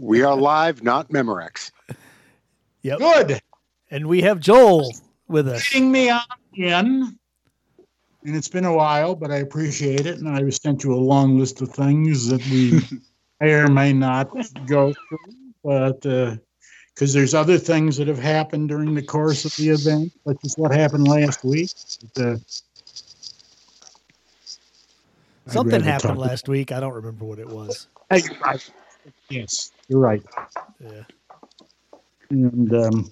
We are live, not Memorex. Yep. Good. And we have Joel with us. Getting me on again. And it's been a while, but I appreciate it. And I sent you a long list of things that we may or may not go through. But because there's other things that have happened during the course of the event, such as what happened last week. But, uh, Something happened last week. I don't remember what it was. Hey, I- yes, you're right. Yeah. And um,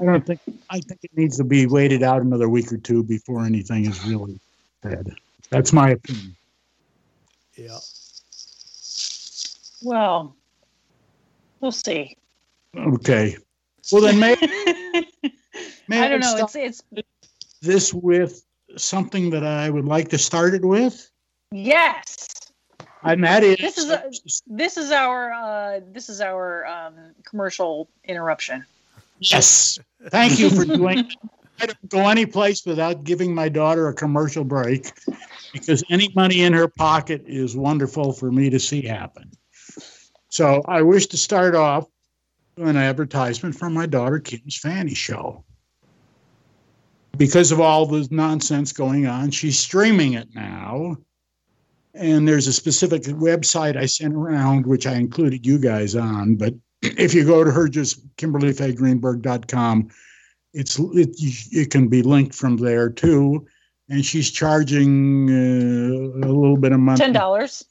I don't think I think it needs to be waited out another week or two before anything is really said. That's my opinion. Yeah. Well, we'll see. Okay. Well, then maybe, may I don't know. It's it's this with something that I would like to start it with, yes. And that is This is a- This is our uh, this is our um, commercial interruption. yes. Thank you for doing. I don't go any place without giving my daughter a commercial break, because any money in her pocket is wonderful for me to see happen. So I wish to start off with an advertisement for my daughter Kim's Fanny Show. Because of all the nonsense going on, she's streaming it now. And there's a specific website I sent around, which I included you guys on. But if you go to her, just KimberlyFayeGreenberg.com, it's it, it can be linked from there too. And she's charging uh, a little bit of money Ten dollars.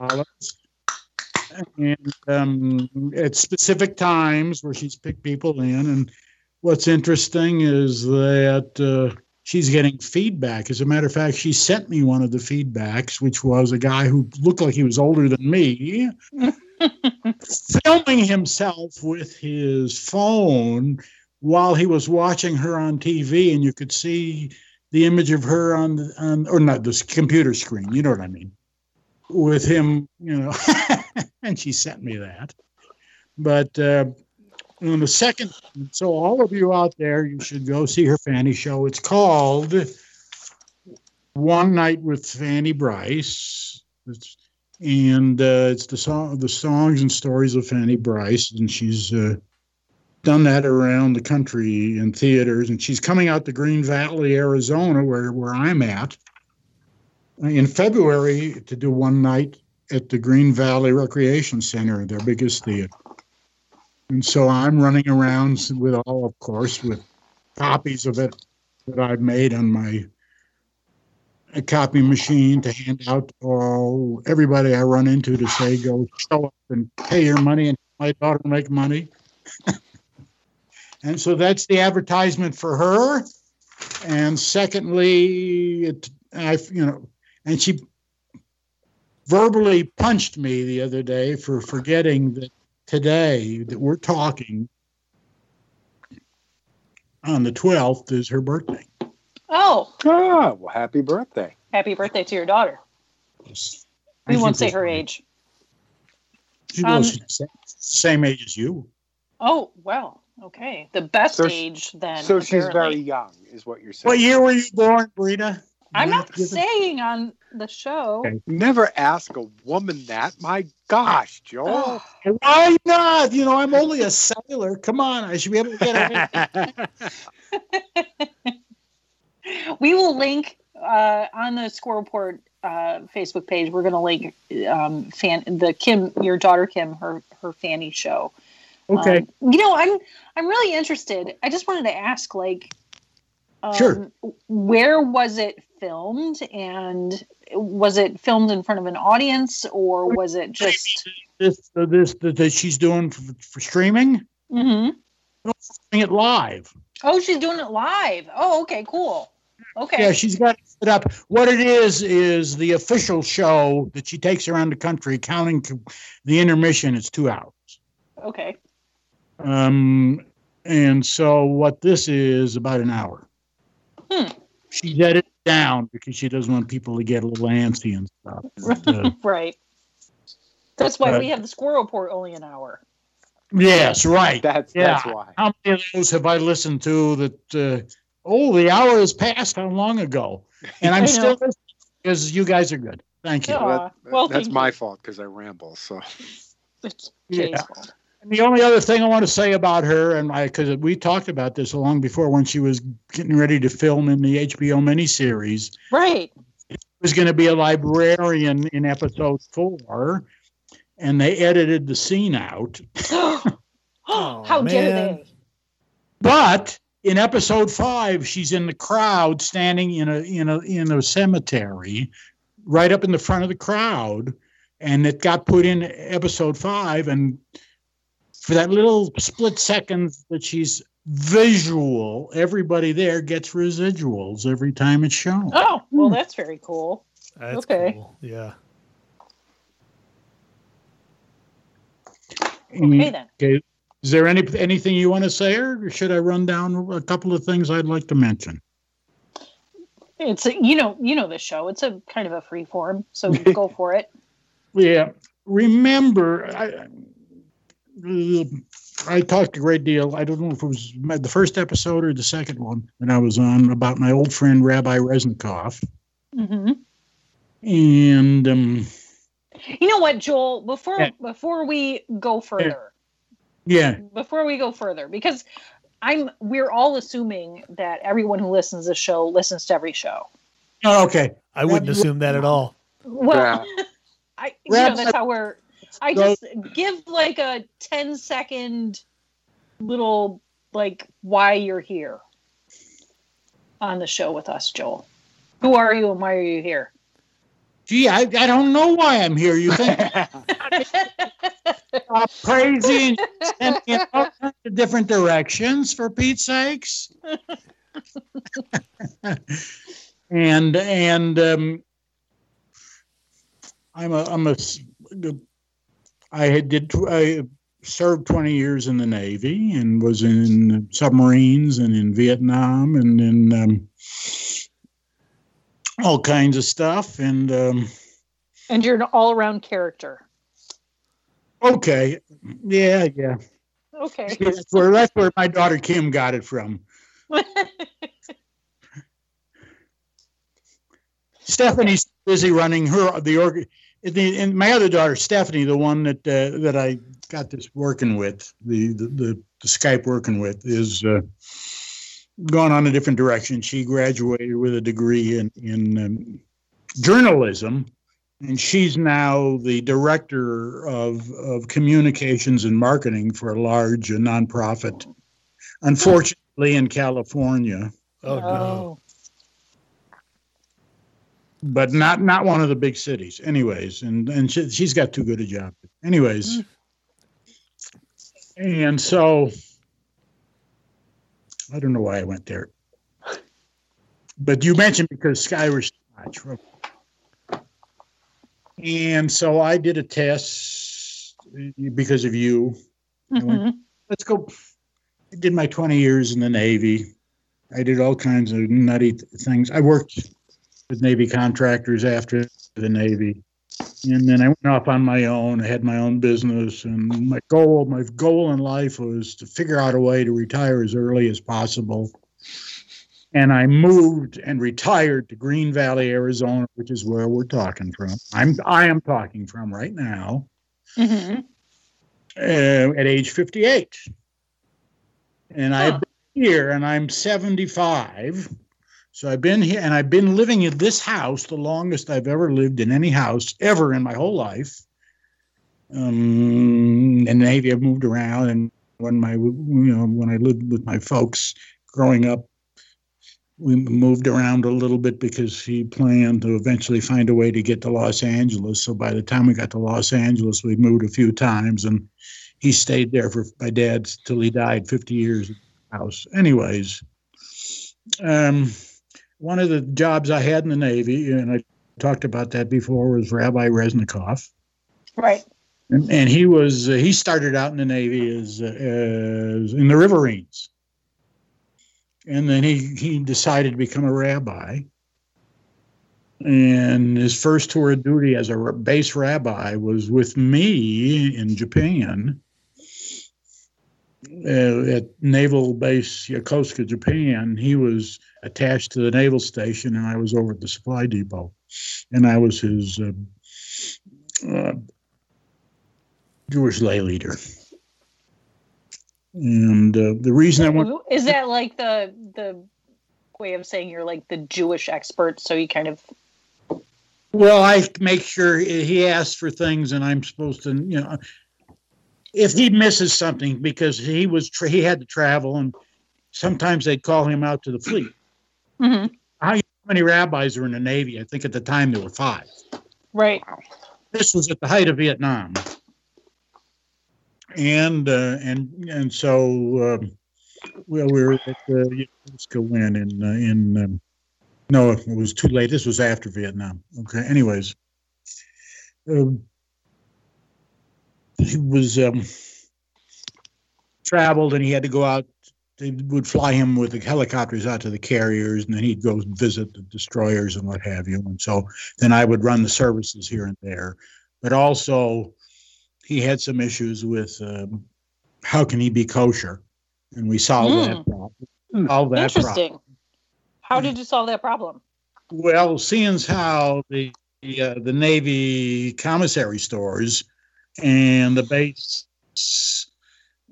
dollars. And um, at specific times where she's picked people in. And what's interesting is that uh, she's getting feedback. As a matter of fact, she sent me one of the feedbacks, which was a guy who looked like he was older than me, filming himself with his phone while he was watching her on TV. And you could see the image of her on, the, on or not this computer screen. You know what I mean? with him, you know, and she sent me that. But uh, on the second, so all of you out there, you should go see her Fanny show. It's called One Night with Fanny Brice. It's, and uh, it's the song, the songs and stories of Fanny Brice, and she's uh, done that around the country in theaters. And she's coming out to Green Valley, Arizona, where where I'm at, in February to do one night at the Green Valley Recreation Center, their biggest theater. And so I'm running around with all, of course, with copies of it that I've made on my copy machine to hand out to all everybody I run into to say, go show up and pay your money and my daughter make money. and so that's the advertisement for her. And secondly, it, I, you know, and she verbally punched me the other day for forgetting that today that we're talking on the 12th is her birthday. Oh, Oh, well, happy birthday. happy birthday to your daughter. We won't say her age. She Um, was the same, same age as you. Oh, well, okay. The best So sh- age then. So she's very young, is what you're saying. What year were you born, Breda? I'm not have to saying on the show. Okay. Never ask a woman that. My gosh, Joel. Why not? You know, I'm only a sailor. Come on, I should be able to get it. we will link uh, on the Squirrel Report uh, Facebook page. We're going to link um, fan the Kim, your daughter Kim, her her Fanny show. Okay. Um, you know, I'm I'm really interested. I just wanted to ask, like, um, Sure. where was it filmed, and was it filmed in front of an audience, or was it just? this uh, this that she's doing for, for streaming, Mm-hmm. doing it live. Oh, she's doing it live. Oh, okay, cool. Okay. Yeah, she's got it set up. What it is is the official show that she takes around the country, counting to the intermission. It's two hours. Okay. Um, and so what this is about an hour. Hmm. She's edited down because she doesn't want people to get a little antsy and stuff. But, uh, Right. That's why Uh, we have the squirrel report only an hour. yes, right. That's Yeah. that's why. How many of those have I listened to that? Uh, oh, the hour has passed. How long ago? And I I'm still listening because you guys are good. Thank you. Yeah. Well, that- well, that's thank my you. fault because I ramble. So It's Yeah. Fault. And the only other thing I want to say about her, and I because we talked about this long before when she was getting ready to film in the HBO miniseries, Right. She was going to be a librarian in episode four, and they edited the scene out. oh, How dare they? But in episode five, she's in the crowd, standing in a in a in a cemetery, right up in the front of the crowd, and it got put in episode five. And for that little split second that she's visual, everybody there gets residuals every time it's shown. Oh, well, hmm. that's very cool. That's Okay. cool. Yeah. Okay, then. Okay. Is there any anything you want to say, or should I run down a couple of things I'd like to mention? It's a, you know you know the show. It's a kind of a free form, so go for it. Yeah. Remember, I, I talked a great deal. I don't know if it was my- the first episode or the second one that I was on about my old friend Rabbi Resnicoff. hmm And um, You know what, Joel? Before Yeah. before we go further, yeah, before we go further, because I'm we're all assuming that everyone who listens to the show listens to every show. oh, okay. I wouldn't assume that at all. Well, I you know that's how we're. I Go- just give like a 10 second little like why you're here on the show with us, Joel. Who are you and why are you here? Gee, I, I don't know why I'm here. You think I'm crazy and in all kinds of different directions for Pete's sakes? and and um, I'm a I'm a s- I had did tw- I served 20 years in the Navy and was in submarines and in Vietnam and in um, all kinds of stuff and um, and you're an all around character. okay yeah yeah Okay. that's where that's where my daughter Kim got it from. Stephanie's busy running her the org. And my other daughter Stephanie, the one that uh, that I got this working with, the the, the, the Skype working with, is uh, gone on a different direction. She graduated with a degree in in um, journalism, and she's now the director of of communications and marketing for a large uh, nonprofit. Unfortunately, in California, Oh, no. But not not one of the big cities. Anyways, and and she, she's got too good a job. Anyways, and so I don't know why I went there, but you mentioned because Skyrish Scotch. And so I did a test because of you. Mhm. let's go. I did my 20 years in the Navy. I did all kinds of nutty th- things. I worked with Navy contractors after the Navy. And then I went off on my own. I had my own business. And my goal, my goal in life was to figure out a way to retire as early as possible. And I moved and retired to Green Valley, Arizona, which is where we're talking from. I'm I am talking from right now Mhm. uh, at age 58. And Huh. I've been here and I'm 75. So I've been here and I've been living in this house the longest I've ever lived in any house ever in my whole life. Um, the Navy, I've moved around. And when my, you know, when I lived with my folks growing up, we moved around a little bit because he planned to eventually find a way to get to Los Angeles. So by the time we got to Los Angeles, we moved a few times and he stayed there for my dad till he died 50 years house. Anyways, um, one of the jobs I had in the Navy, and I talked about that before, was Rabbi Resnicoff. Right. And, and he was uh, he started out in the Navy as, uh, as in the Riverines, and then he he decided to become a rabbi. And his first tour of duty as a base rabbi was with me in Japan at Naval Base Yokosuka, Japan. He was attached to the naval station, and I was over at the supply depot, and I was his. Uh, uh, Jewish lay leader. And uh, the reason I want Is that like the the way of saying you're like the Jewish expert? So you kind of Well, I make sure he asks for things, and I'm supposed to, you know, if he misses something because he was tra- he had to travel, and sometimes they'd call him out to the fleet. Mhm. How many rabbis are in the Navy? I think at the time there were five. right. This was at the height of Vietnam, and uh, and and so um, well, we were at the let's go in in uh, in. Um, no, it was too late. This was after Vietnam. Okay. Anyways, um, he was um, traveled, and he had to go out. They would fly him with the helicopters out to the carriers, and then he'd go visit the destroyers and what have you. And so then I would run the services here and there. But also, he had some issues with um, how can he be kosher, and we solved Mm. that problem. Solved that problem. Interesting. How did you solve that problem? Well, seeing how the the, uh, the Navy commissary stores and the base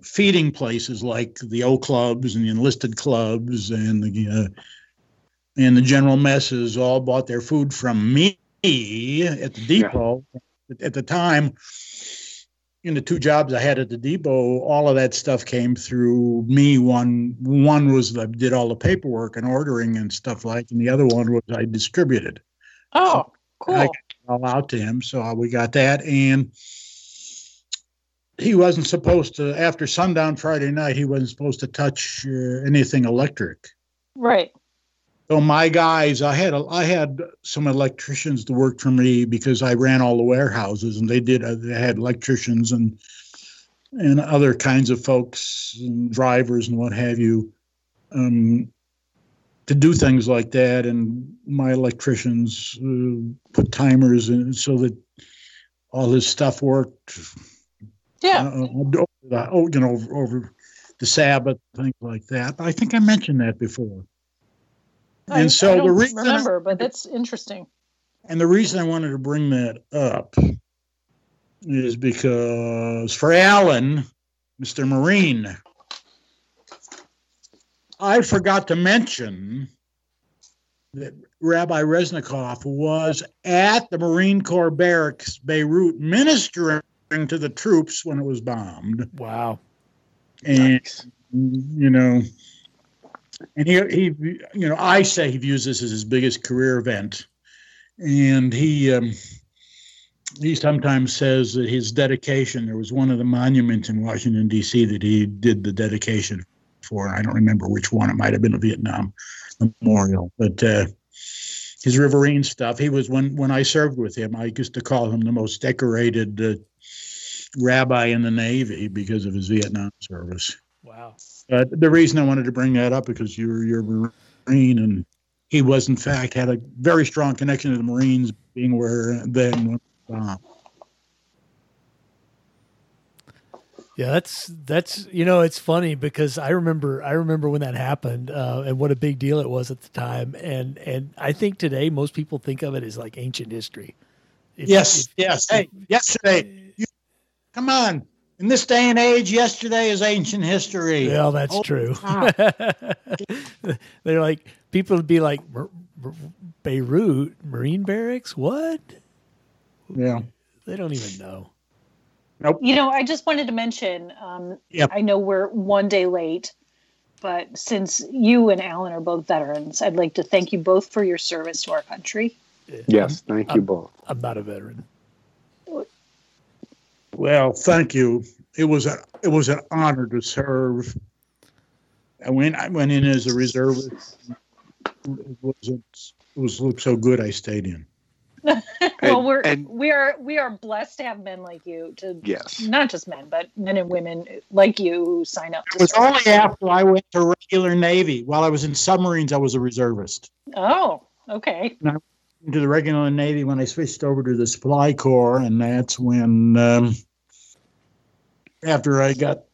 feeding places like the O clubs and the enlisted clubs and the uh, and the general messes all bought their food from me at the depot. At the time, in the two jobs I had at the depot, all of that stuff came through me. One one was I did all the paperwork and ordering and stuff like, and the other one was I distributed Oh, cool. I got all out to him. So we got that, and he wasn't supposed to. After sundown Friday night, he wasn't supposed to touch uh, anything electric. right. So my guys, I had a, I had some electricians to work for me because I ran all the warehouses, and they did. uh, They had electricians and and other kinds of folks and drivers and what have you um, to do things like that. And my electricians uh, put timers in so that all his stuff worked. Yeah. Uh, over the, oh, you know, over, over the Sabbath, things like that. I think I mentioned that before. I- and so I the reason I- remember, but that's interesting. And the reason I wanted to bring that up is because for Alan, Mr. Marine, I forgot to mention that Rabbi Resnicoff was at the Marine Corps barracks, Beirut, ministering to the troops when it was bombed. Wow. And, you know, and he, he, you know, I say he views this as his biggest career event. And he, um, he sometimes says that his dedication, there was one of the monuments in Washington, D.C., that he did the dedication for. I don't remember which one. It might have been a Vietnam memorial. But uh, his Riverine stuff, he was, when, when I served with him, I used to call him the most decorated uh, rabbi in the Navy because of his Vietnam service. Wow. But the reason I wanted to bring that up because you're you're Marine and he was in fact had a very strong connection to the Marines being where then uh, Yeah, that's that's you know it's funny because I remember I remember when that happened uh, and what a big deal it was at the time and and I think today most people think of it as like ancient history. If- yes, if- yes. Hey, yesterday, you, come on. In this day and age, yesterday is ancient history. Yeah, that's Oh, true. They're like people would be like "Mer- Mer- Beirut Marine barracks. What? Yeah. They don't even know. Nope. You know, I just wanted to mention. Um, Yep. I know we're one day late, but since you and Alan are both veterans, I'd like to thank you both for your service to our country. Yes, thank you Um, both. I'm not a veteran. Well, thank you. It was a it was an honor to serve. I went I went in as a reservist. It wasn't it was looked so good I stayed in. well, And- we're and- we are we are blessed to have men like you to Yes. not just men, but men and women like you who sign up. It To was serve. only after I went to regular Navy. While I was in submarines, I was a reservist. Oh, okay. Into the regular Navy when I switched over to the Supply Corps, and that's when, um, after I got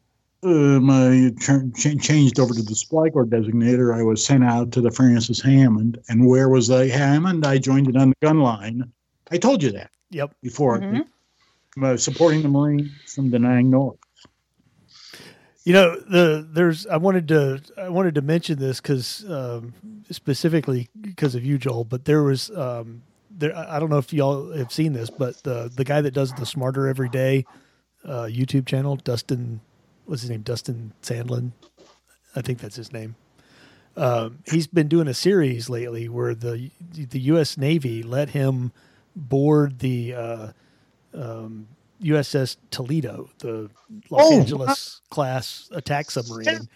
uh, my turn, ch- changed over to the Supply Corps designator, I was sent out to the Francis Hammond. And where was the Hammond? I joined it on the gun line. I told you that Yep. before. Mhm. uh, supporting the Marines from denying North. You know, the there's I wanted to I wanted to mention this because um, specifically because of you, Joel. But there was um, there I don't know if y'all have seen this, but the the guy that does the Smarter Every Day uh, YouTube channel, Destin, what's his name? Destin Sandlin, I think that's his name. Um, he's been doing a series lately where the the U.S. Navy let him board the uh, um, USS Toledo, the Los Oh. Angeles class attack submarine,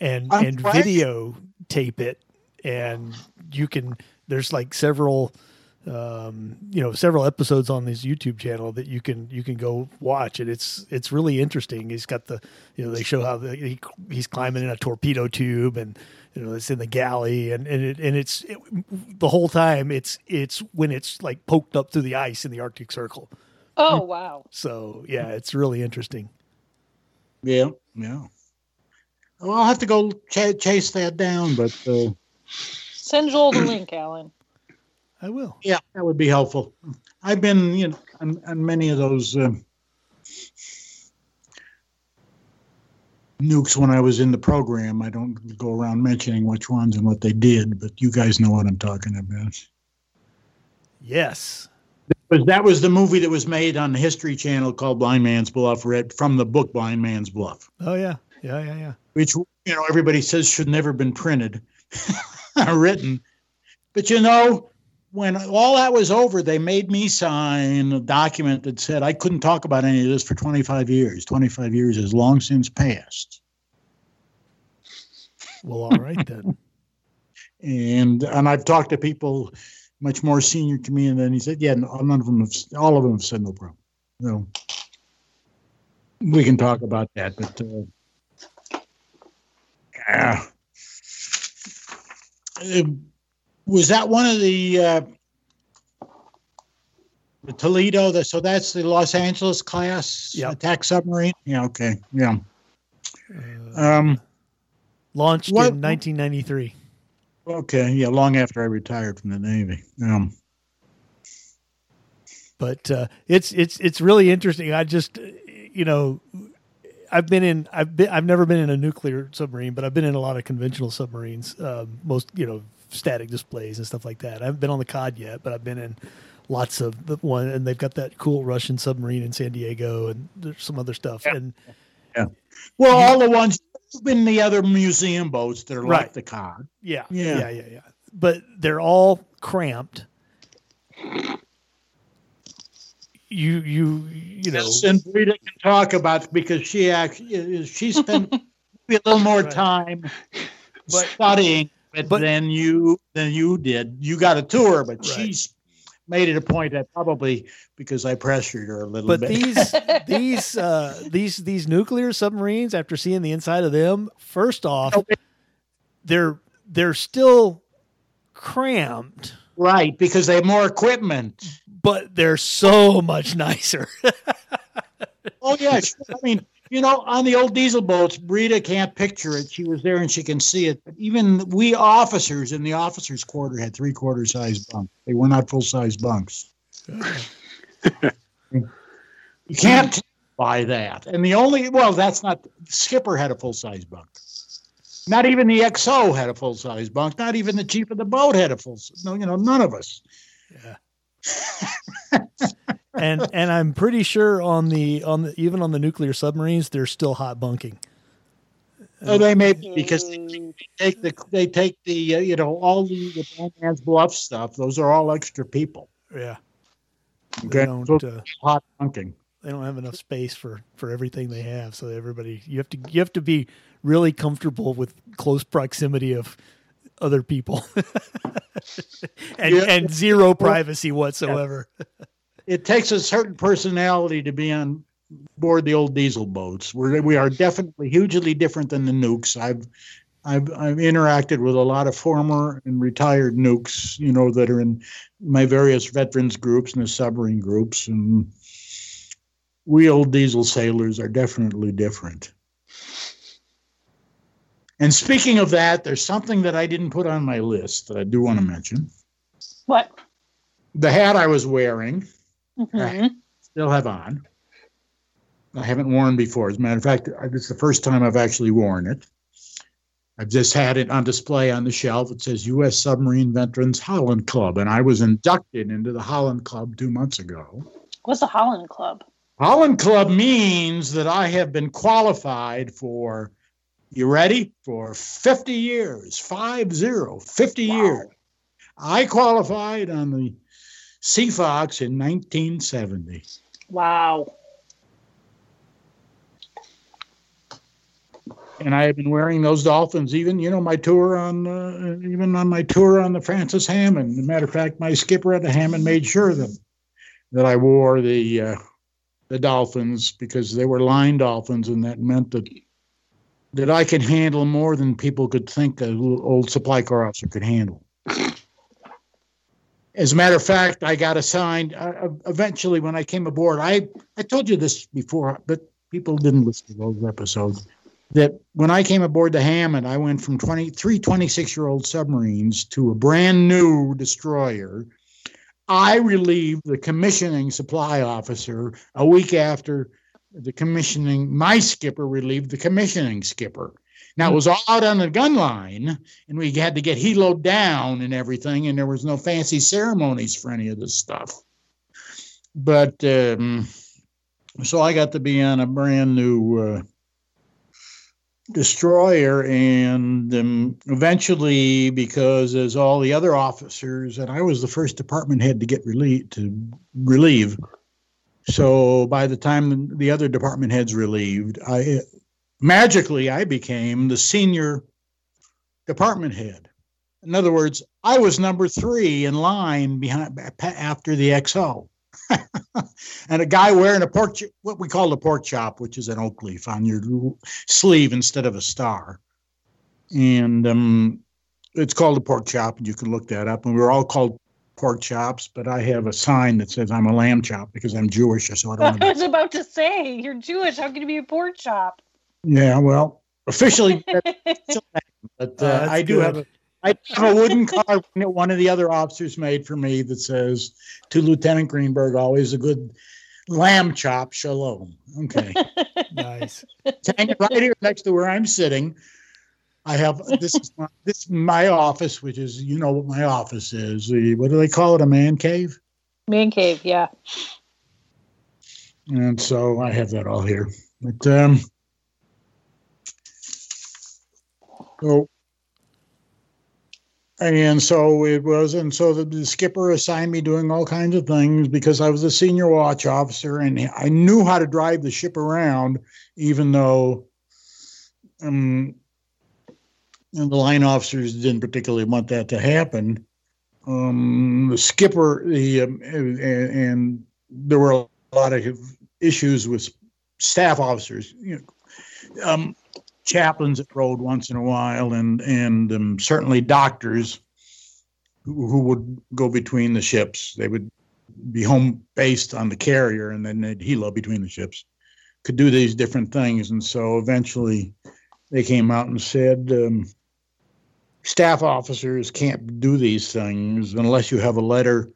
and I'm and glad- video tape it, and you can. There's like several, um, you know, several episodes on this YouTube channel that you can you can go watch, and it's it's really interesting. He's got the, you know, they show how the, he, he's climbing in a torpedo tube, and you know it's in the galley, and and it, and it's it, the whole time it's it's when it's like poked up through the ice in the Arctic Circle. Oh wow. So yeah, it's really interesting. Yeah, yeah. Well, I'll have to go ch- chase that down, but uh, Send Joel the link, Alan. I will. yeah, that would be helpful. I've been, you know, on, on many of those um, nukes when I was in the program. I don't go around mentioning which ones and what they did, but you guys know what I'm talking about. Yes. But that was the movie that was made on the History Channel called Blind Man's Bluff, read from the book Blind Man's Bluff, Oh yeah. Yeah yeah yeah. which you know everybody says should never been printed, written. But you know, when all that was over, they made me sign a document that said I couldn't talk about any of this for 25 years. 25 years is long since passed. Well, all right then. And and I've talked to people much more senior to me, and then he said, "Yeah, no, none of them, have, all of them have said no problem." So we can talk about that, but uh, yeah. Uh, was that one of the uh, the Toledo? The, so that's the Los Angeles class Yep. attack submarine. Yeah. Okay. Yeah. Uh, Um. launched what- in 1993. Okay. Yeah. Long after I retired from the Navy. Um. but uh, it's it's it's really interesting. I just uh, you know I've been in I've been I've never been in a nuclear submarine, but I've been in a lot of conventional submarines. Um, most you know static displays and stuff like that. I haven't been on the COD yet, but I've been in lots of the one, and they've got that cool Russian submarine in San Diego, and there's some other stuff. Yeah. And Well, all the ones in the other museum boats that are Right. like the cod. yeah, Yeah. yeah, yeah, yeah. But they're all cramped. You you you know Yes, and Rita can talk about because she actually she spent maybe a little more Right. time But- studying it but- than you than you did. You got a tour, but Right. she's made it a point that probably because I pressured her a little bit. But bit. these these uh, these these nuclear submarines, after seeing the inside of them, first off, they're they're still cramped, right, because they have more equipment. but they're so much nicer. Oh yeah, sure. I mean, you know, on the old diesel boats, Rita can't picture it. She was there and she can see it. But even we officers in the officers' quarter had three quarter size bunks. They were not full size bunks. You can't buy that. And the only well, that's not Skipper had a full size bunk. Not even the XO had a full size bunk. Not even the chief of the boat had a full. No, you know, none of us. and and I'm pretty sure on the on the even on the nuclear submarines, they're still hot bunking. Oh, they may be because they take the they take the uh, you know all the, the Blind man's bluff stuff. Those are all extra people. Yeah, they don't uh, hot bunking. they don't have enough space for for everything they have. So everybody, you have to you have to be really comfortable with close proximity of other people, and Yeah. and zero privacy whatsoever. It takes a certain personality to be on board the old diesel boats. We're we are definitely hugely different than the nukes. I've I've I've interacted with a lot of former and retired nukes, you know, that are in my various veterans groups and the submarine groups, and we old diesel sailors are definitely different. And speaking of that, there's something that I didn't put on my list that I do want to mention. What? The hat I was wearing, Mhm. still have on. I haven't worn before. As a matter of fact, it's the first time I've actually worn it. I've just had it on display on the shelf. It says U.S. Submarine Veterans Holland Club, and I was inducted into the Holland Club two months ago. What's the Holland Club? Holland Club means that I have been qualified for, you ready? For 50 years, five zero, 50 wow. years. I qualified on the Sea Fox in 1970. Wow. and I have been wearing those dolphins even you know my tour on uh, even on my tour on the Francis Hammond. As a matter of fact, my skipper at the Hammond made sure that that I wore the uh, the dolphins because they were line dolphins, and that meant that that I could handle more than people could think a old Supply Corps officer could handle. As a matter of fact, I got assigned uh, eventually when I came aboard. I I told you this before, but people didn't listen to those episodes that when I came aboard the Hammond, I went from 20, three 26 year old submarines to a brand new destroyer. I relieved the commissioning supply officer a week after the commissioning, my skipper relieved the commissioning skipper. Now it was all out on the gun line, and we had to get helo down and everything, and there was no fancy ceremonies for any of this stuff. But um, so I got to be on a brand new uh, destroyer and um, eventually because as all the other officers and i was the first department head to get relieved to relieve so by the time the other department heads relieved i magically i became the senior department head in other words i was number three in line behind after the xo and a guy wearing a pork, what we call a pork chop, which is an oak leaf on your sleeve instead of a star. And um, it's called a pork chop, and you can look that up. And we're all called pork chops, but I have a sign that says I'm a lamb chop because I'm Jewish. So I don't. I was about to say you're Jewish. How can you be a pork chop? Yeah, well, officially, but uh, oh, I do good. have a I have a wooden card that one of the other officers made for me that says to Lieutenant Greenberg, always a good lamb chop, shalom. Okay. nice. hanging right here next to where I'm sitting. I have this is my, this is my office, which is you know what my office is. The, what do they call it? A man cave. Man cave, yeah. And so I have that all here. But um, so and so it was, and so the, the, skipper assigned me doing all kinds of things because I was a senior watch officer and I knew how to drive the ship around, even though um, the line officers didn't particularly want that to happen. Um, the skipper, the um, and, and there were a lot of issues with staff officers. You know, um, chaplains that rode once in a while, and and um, certainly doctors who, who, would go between the ships. They would be home based on the carrier, and then they'd helo between the ships. Could do these different things, and so eventually they came out and said. Um, staff officers can't do these things unless you have a letter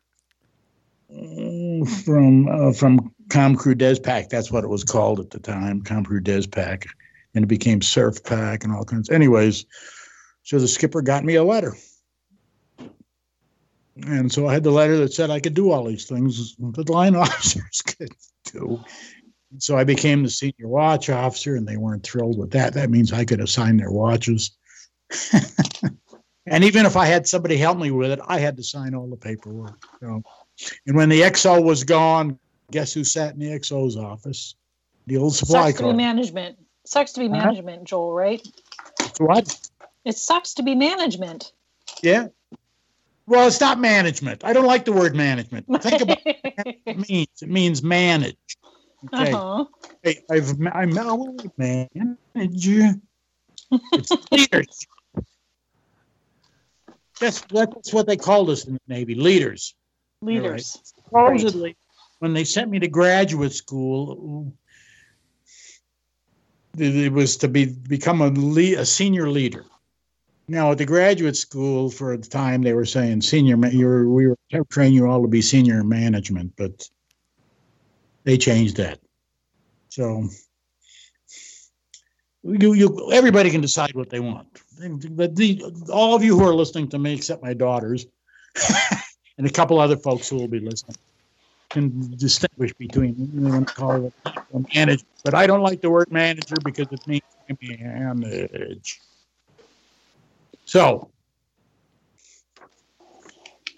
uh, from uh, from ComCruDesPac. That's what it was called at the time, ComCruDesPac and it became SurfPac and all kinds. Anyways, so the skipper got me a letter. And so I had the letter that said I could do all these things that line officers could do. So I became the senior watch officer, and they weren't thrilled with that. That means I could assign their watches. and even if I had somebody help me with it, I had to sign all the paperwork. So, and when the XO was gone, guess who sat in the XO's office? The old Supply Corps. management. Sucks to be uh-huh. management, uh-huh. Joel, right? What? It sucks to be management. Yeah. Well, it's not management. I don't like the word management. Think about it means. It means manage. Okay. Uh-huh. Hey, I've I'm manage. It's leaders. That's that's what they called us in the Navy, leaders. Leaders. Right. Supposedly, right. when they sent me to graduate school, it was to be become a, a senior leader. Now at the graduate school for the time they were saying senior you were, we were training you all to be senior management, but they changed that. So you, you, everybody can decide what they want. But the, all of you who are listening to me, except my daughters, and a couple other folks who will be listening, can distinguish between. To call it a manager, but I don't like the word manager because it means manage. So,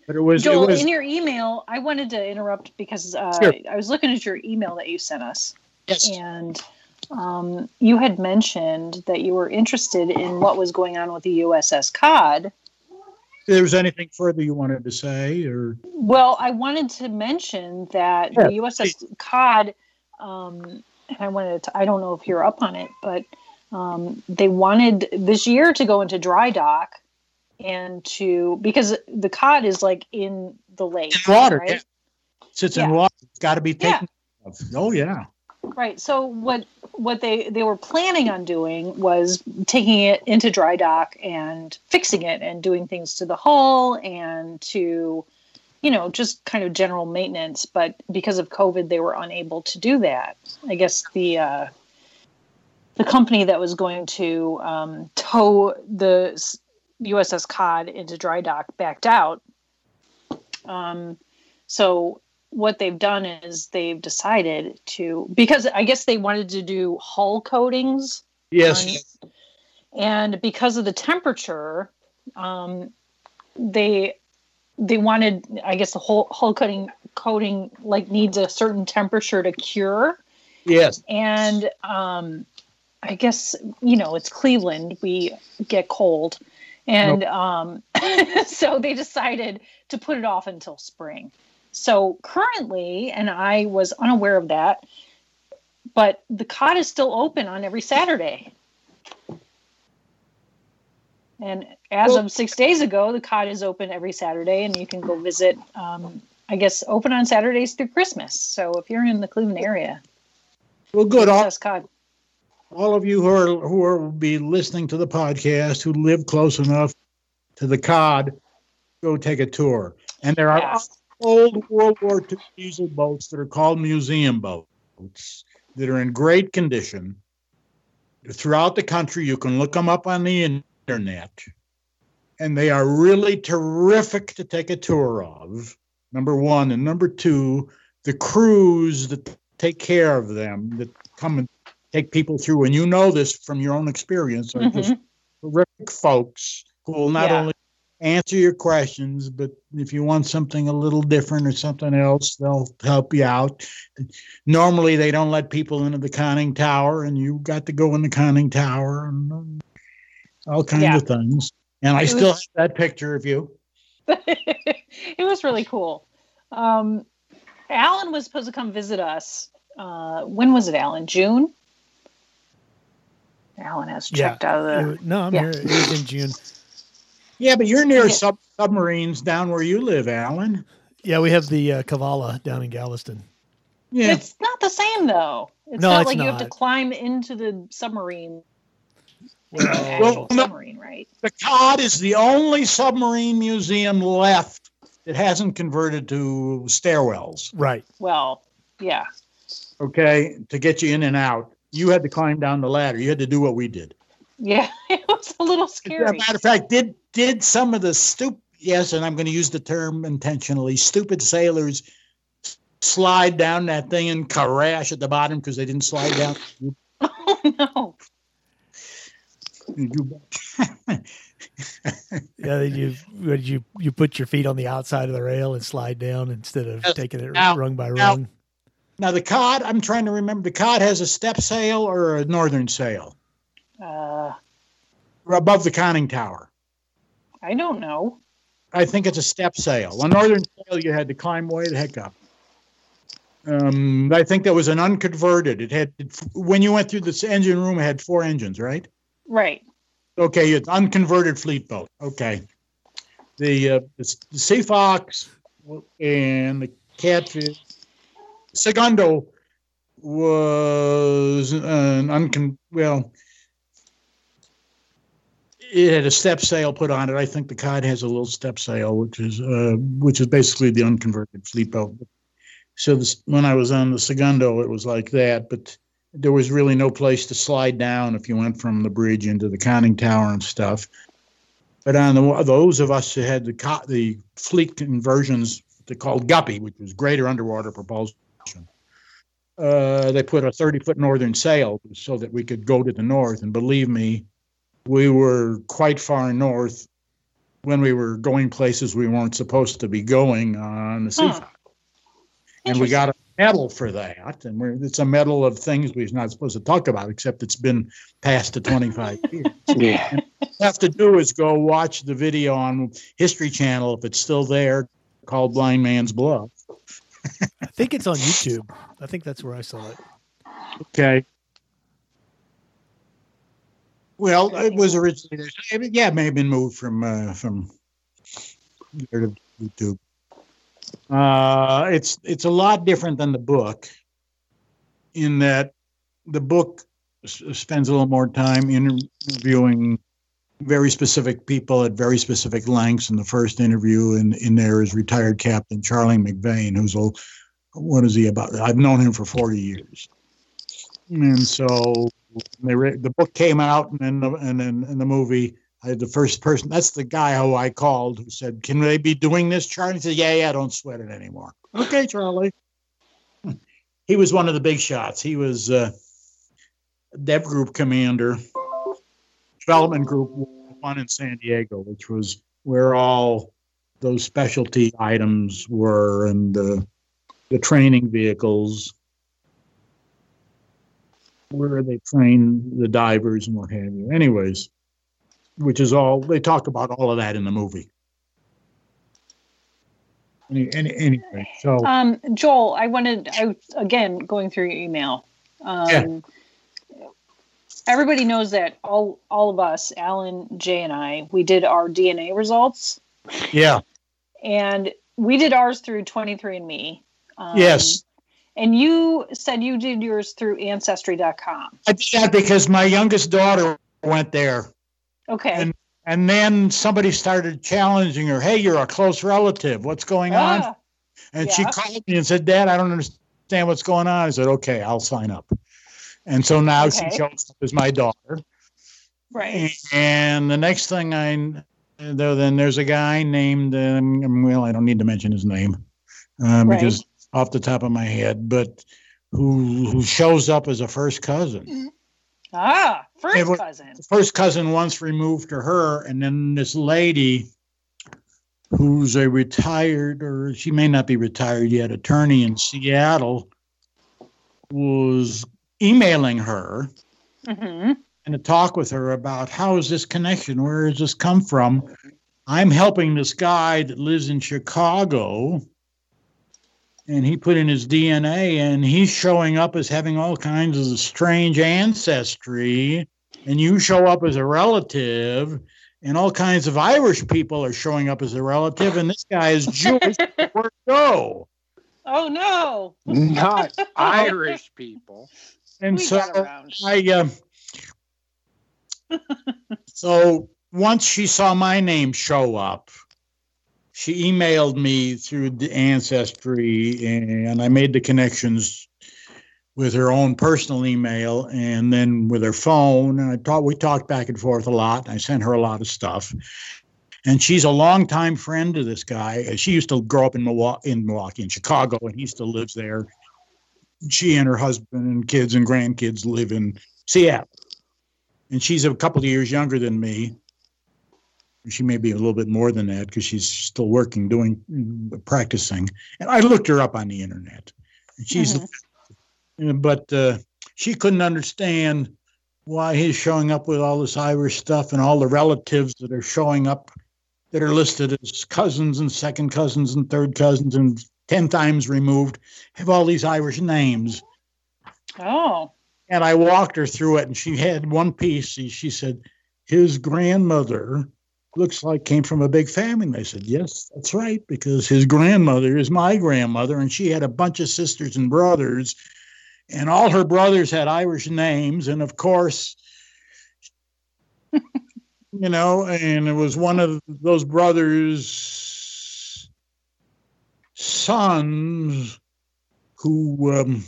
but it was. Joel, it was in your email, I wanted to interrupt because uh, Sure. I was looking at your email that you sent us, yes. and um, you had mentioned that you were interested in what was going on with the USS Cod. If there was anything further you wanted to say, or Well, I wanted to mention that Yeah, the USS Cod, um, and I wanted to, I don't know if you're up on it, but um, they wanted this year to go into dry dock and to, because the Cod is like in the lake. in water, right? yeah. sits in water. It's got to be Yeah. taken. care of. Oh yeah. Right. So what what they they were planning on doing was taking it into dry dock and fixing it and doing things to the hull and to you know just kind of general maintenance. But because of covid they were unable to do that. I guess the uh the company that was going to um, tow the uss cod into dry dock backed out. Um, so what they've done is they've decided to because I guess they wanted to do hull coatings Yes. and because of the temperature, um, they they wanted I guess the whole hull coating coating like needs a certain temperature to cure Yes. and um, I guess you know it's Cleveland. We get cold, and um, so they decided to put it off until spring. So currently, and I was unaware of that, but the Cod is still open on every Saturday. And as Well- of six days ago, the Cod is open every Saturday, and you can go visit. Um, I guess open on Saturdays through Christmas. So if you're in the Cleveland area, Well, good. All, Cod. all of you who are who are will be listening to the podcast who live close enough to the cod, go take a tour. And there are. Old World War II diesel boats that are called museum boats that are in great condition. Throughout the country, you can look them up on the internet, and they are really terrific to take a tour of. Number one, and number two, the crews that take care of them, that come and take people through, and you know this from your own experience, are just Mhm. terrific folks who will not Yeah. only answer your questions, but if you want something a little different or something else, they'll help you out. Normally, they don't let people into the conning tower, and you got to go in the conning tower and um, all kinds Yeah. of things. And I It still have that picture of you. it was really cool. Um, Alan was supposed to come visit us. Uh, when was it, Alan? June? Alan has Yeah. checked out of the. no, I'm Yeah. here. It was in June. Yeah, but you're near Yeah. sub- submarines down where you live, Alan. Yeah, we have the uh, Cavalla down in Galveston. Yeah. It's not the same though. It's No, not it's like you have to climb into the submarine, Well, actual no. submarine, right? The COD is the only submarine museum left that hasn't converted to stairwells. right. Well, yeah, Okay, to get you in and out, you had to climb down the ladder. You had to do what we did. Yeah. It was a little As a scary. matter of fact, did did some of the stupid yes, and I'm going to use the term intentionally, stupid sailors slide down that thing and crash at the bottom because they didn't slide down. Oh no! you- Yeah, you what did you you put your feet on the outside of the rail and slide down instead of Yes. taking it Now- rung by now- rung. now the cod, I'm trying to remember. The cod has a step sail or a northern sail Uh, or above the conning tower. I don't know. I think it's a step sail. A northern sail, you had to climb way the heck up. Um, I think that was an unconverted. It had when you went through this engine room, it had four engines, right? Right. Okay, it's unconverted fleet boat. Okay, the uh, the, the Sea Fox and the Catfish, Segundo was an uncon well. It had a step sail put on it. I think the Cod has a little step sail, which is uh, which is basically the unconverted fleet boat. So this, when I was on the Segundo, it was like that. But there was really no place to slide down if you went from the bridge into the conning tower and stuff. But on the, those of us who had the co- the fleet conversions, they called Guppy, which was greater underwater propulsion. Uh, they put a 30 foot northern sail so that we could go to the north. And believe me, we were quite far north when we were going places we weren't supposed to be going on the sea. Huh. And we got a medal for that. And we're, it's a medal of things we're not supposed to talk about, except it's been past the 25 years. Yeah. you have to do is go watch the video on History Channel if it's still there, called Blind Man's Bluff. I think it's on YouTube. I think that's where I saw it. Okay. Well, it was originally there. Yeah, it may have been moved from uh, from there to YouTube. Uh, it's it's a lot different than the book, in that the book s- spends a little more time interviewing very specific people at very specific lengths. And the first interview in in there is retired Captain Charlie McVeigh, who's a what is he about? I've known him for forty years, and so they re- the book came out, and then the, and then in the movie, I had the first person. That's the guy who I called who said, "Can they be doing this?" Charlie He said, "Yeah, yeah, don't sweat it anymore." Okay, Charlie. He was one of the big shots. He was uh, Dev Group commander, development group one in San Diego, which was where all those specialty items were, and the training vehicles where they train the divers and what have you. Anyways, which is all they talk about all of that in the movie. Any, any, anyway, so Um, Joel, I wanted, I again going through your email. Um, Yeah. Everybody knows that all all of us, Alan, Jay, and I, we did our DNA results, yeah, and we did ours through 23andMe. Um, yes, And you said you did yours through Ancestry.com. I did that because my youngest daughter went there, Okay. And- and then somebody started challenging her. Hey, you're a close relative. What's going on? Ah, And she called me and said, Dad, I don't understand what's going on. I said, Okay, I'll sign up. And so now Okay. she shows up as my daughter. right. And the next thing I though, then there's a guy named um, well, I don't need to mention his name uh, Right. because off the top of my head, but who who shows up as a first cousin. Ah, first was- cousin. First cousin once removed to her, and then this lady who's a retired or she may not be retired yet attorney in Seattle was emailing her hmm and to talk with her about how is this connection? Where does this come from? I'm helping this guy that lives in Chicago, and he put in his DNA, and he's showing up as having all kinds of strange ancestry, and you show up as a relative, and all kinds of Irish people are showing up as a relative, and this guy is Jewish. Where to go? Oh no. Not Irish people. And we so. I uh, so once she saw my name show up, she emailed me through the ancestry, and I made the connections with her own personal email and then with her phone. And I thought we talked back and forth a lot. I sent her a lot of stuff. And she's a longtime friend to this guy. Uh, she used to grow up in Milwaukee, in Milwaukee, in Chicago, and he still lives there. She and her husband and kids and grandkids live in Seattle. And she's a couple of years younger than me. She may be a little bit more than that because she's still working, doing practicing. And I looked her up on the internet. She's, Mhm. but uh, she couldn't understand why he's showing up with all this Irish stuff and all the relatives that are showing up that are listed as cousins and second cousins and third cousins and 10 times removed have all these Irish names. Oh. And I walked her through it, and she had one piece. She said, His grandmother looks like came from a big family. And I said, Yes, that's right, because his grandmother is my grandmother, and she had a bunch of sisters and brothers, and all her brothers had Irish names. And of course, you know, and it was one of those brothers' sons who um,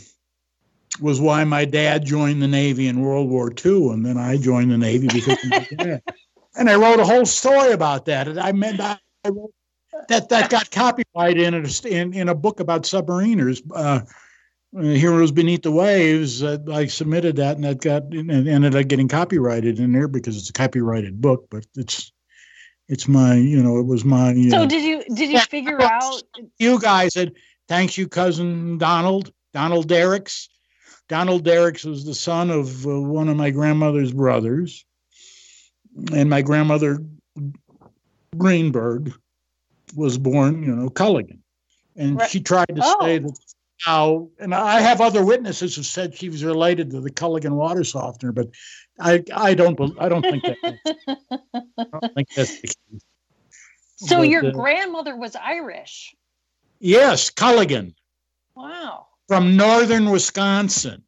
was why my dad joined the Navy in World War II, and then I joined the Navy because of my dad. And I wrote a whole story about that. And I meant I wrote that that got copyrighted in a, in, in a book about submariners. Uh, Heroes Beneath the Waves. Uh, I submitted that, and that got and ended up getting copyrighted in there because it's a copyrighted book. But it's it's my you know it was my. So uh, did you did you figure out? you guys said thanks you cousin Donald Donald Derricks. Donald Derricks was the son of uh, one of my grandmother's brothers, and my grandmother Greenberg was born, you know, Culligan, and Right. she tried to Oh. say that how, and I have other witnesses who said she was related to the Culligan water softener, but I I don't I don't think that I don't think that's the case. So But, your uh, grandmother was Irish. Yes, Culligan. Wow. from northern Wisconsin.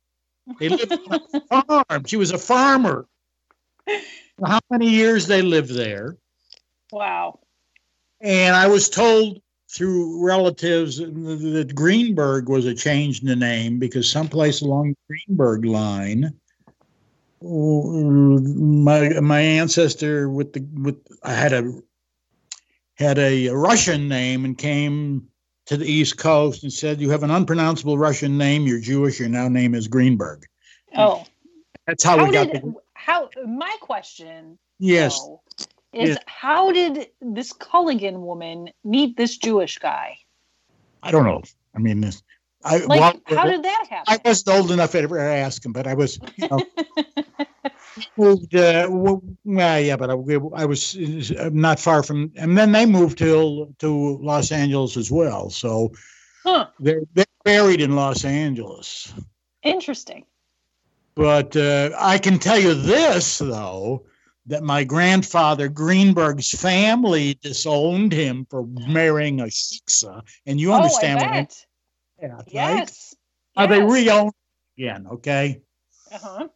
They lived on a farm. She was a farmer. How many years they lived there? Wow. And I was told through relatives that Greenberg was a change in the name because someplace along the Greenberg line, my my ancestor with the with I had a had a Russian name and came to the East Coast and said, "You have an unpronounceable Russian name. You're Jewish. Your now name is Greenberg." Oh, That's how, how we got did the how? My question, yes. though, is Yes. how did this Culligan woman meet this Jewish guy? I don't know. I mean, this- I Like, well, how did that happen? I wasn't old enough to ever ask him, but I was, you know, moved. Uh, well, yeah, but I, I was uh, not far from, and then they moved to to Los Angeles as well. So huh. they're they're buried in Los Angeles. Interesting. But uh, I can tell you this though. That my grandfather Greenberg's family disowned him for marrying a Shiksa, and you understand oh, I what bet. saying, right? Yes. How they Yes. reowned again, okay? Uh-huh.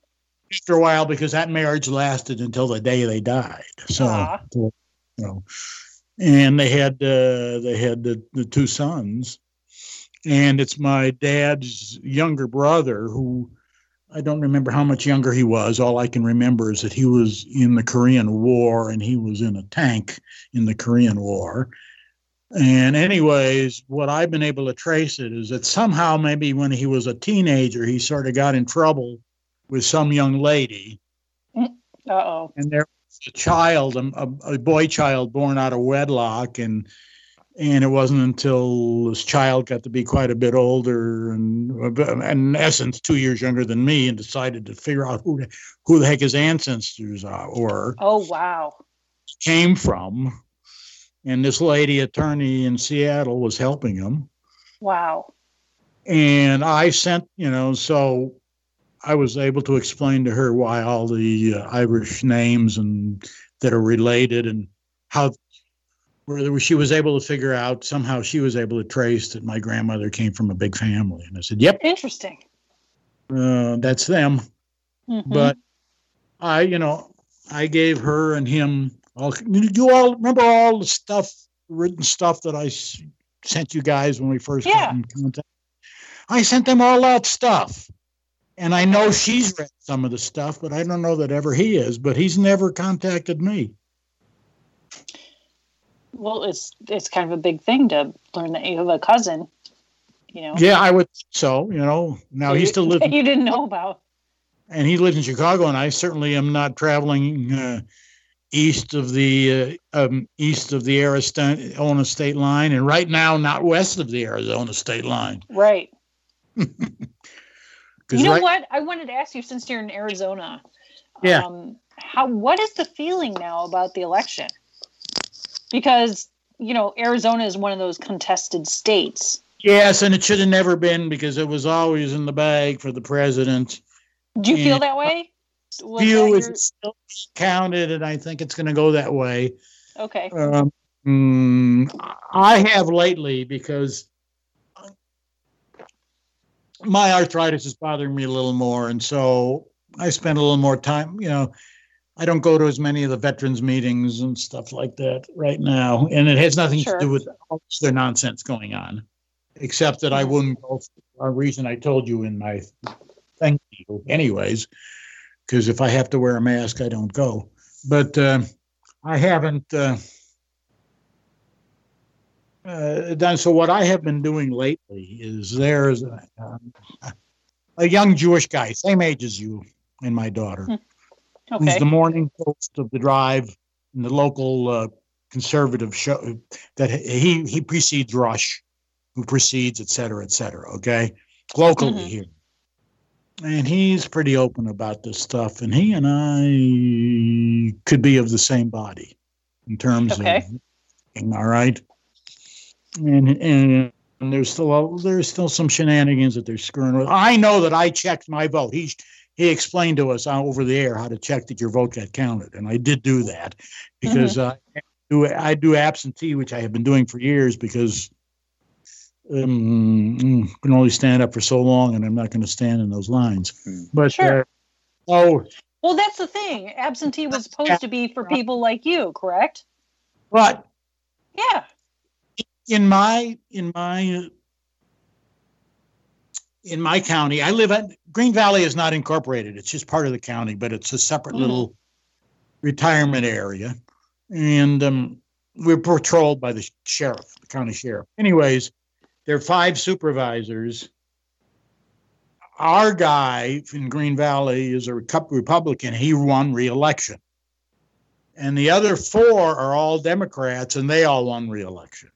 After a while, because that marriage lasted until the day they died. So, Ah. you know, and they had uh, they had the, the two sons, and it's my dad's younger brother who I don't remember how much younger he was. All I can remember is that he was in the Korean War and he was in a tank in the Korean War. And, anyways, what I've been able to trace it is that somehow, maybe when he was a teenager, he sort of got in trouble with some young lady. Uh-oh. And there was a child, a, a boy child born out of wedlock. And and it wasn't until this child got to be quite a bit older and, and in essence, two years younger than me, and decided to figure out who, the- who the heck his ancestors are, or Oh, wow. came from. And this lady attorney in Seattle was helping him. Wow. And I sent, you know, so I was able to explain to her why all the uh, Irish names and that are related and how where she was able to figure out somehow she was able to trace that my grandmother came from a big family. And I said, yep, Interesting. uh, that's them. Mhm. But I, you know, I gave her and him all. You all remember all the stuff, written stuff that I s- sent you guys when we first Yeah. got in contact. I sent them all that stuff, and I know she's read some of the stuff, but I don't know that ever he is. But he's never contacted me. Well, it's it's kind of a big thing to learn that you have a cousin. You know. Yeah, I would. So you know, now he still lives, you didn't know about. and he lives in Chicago, and I certainly am not traveling. Uh, East of the uh, um, east of the Arizona state line, and right now not west of the Arizona state line. Right. You know right- what? I wanted to ask you since you're in Arizona. Yeah. Um, how what is the feeling now about the election? Because you know Arizona is one of those contested states. Yes, and it should have never been because it was always in the bag for the president. Do you feel that way? Was Few that is still counted, and I think it's going to go that way. okay. Um, mm, I have lately because my arthritis is bothering me a little more, and so I spend a little more time. You know, I don't go to as many of the veterans meetings and stuff like that right now, and it has nothing Sure. to do with all this other nonsense going on, except that I wouldn't go for a reason I told you in my thank you, anyways. Because if I have to wear a mask, I don't go. But uh, I haven't uh, uh, done so. What I have been doing lately is there's a, um, a young Jewish guy, same age as you and my daughter, who's Okay. the morning host of the drive in the local uh, conservative show that he he precedes Rush, who precedes et cetera, et cetera. Okay, locally Mhm. here, and he's pretty open about this stuff. And he and I could be of the same body in terms Okay. of all right, and and. And there's still there's still some shenanigans that they're screwing with. I know that I checked my vote. He he explained to us over the air how to check that your vote got counted, and I did do that because uh, I do I do absentee, which I have been doing for years because um, mm, can only stand up for so long, and I'm not going to stand in those lines. Hmm. But Sure. uh, oh, Well, that's the thing. Absentee was supposed to be for people like you, correct? but Yeah. in my in my in my county, I live at Green Valley is not incorporated. It's just part of the county, but it's a separate Mhm. little retirement area, and um, we're patrolled by the sheriff, the county sheriff. Anyways, there are five supervisors. Our guy in Green Valley is a Republican. He won re-election, and the other four are all Democrats, and they all won re-election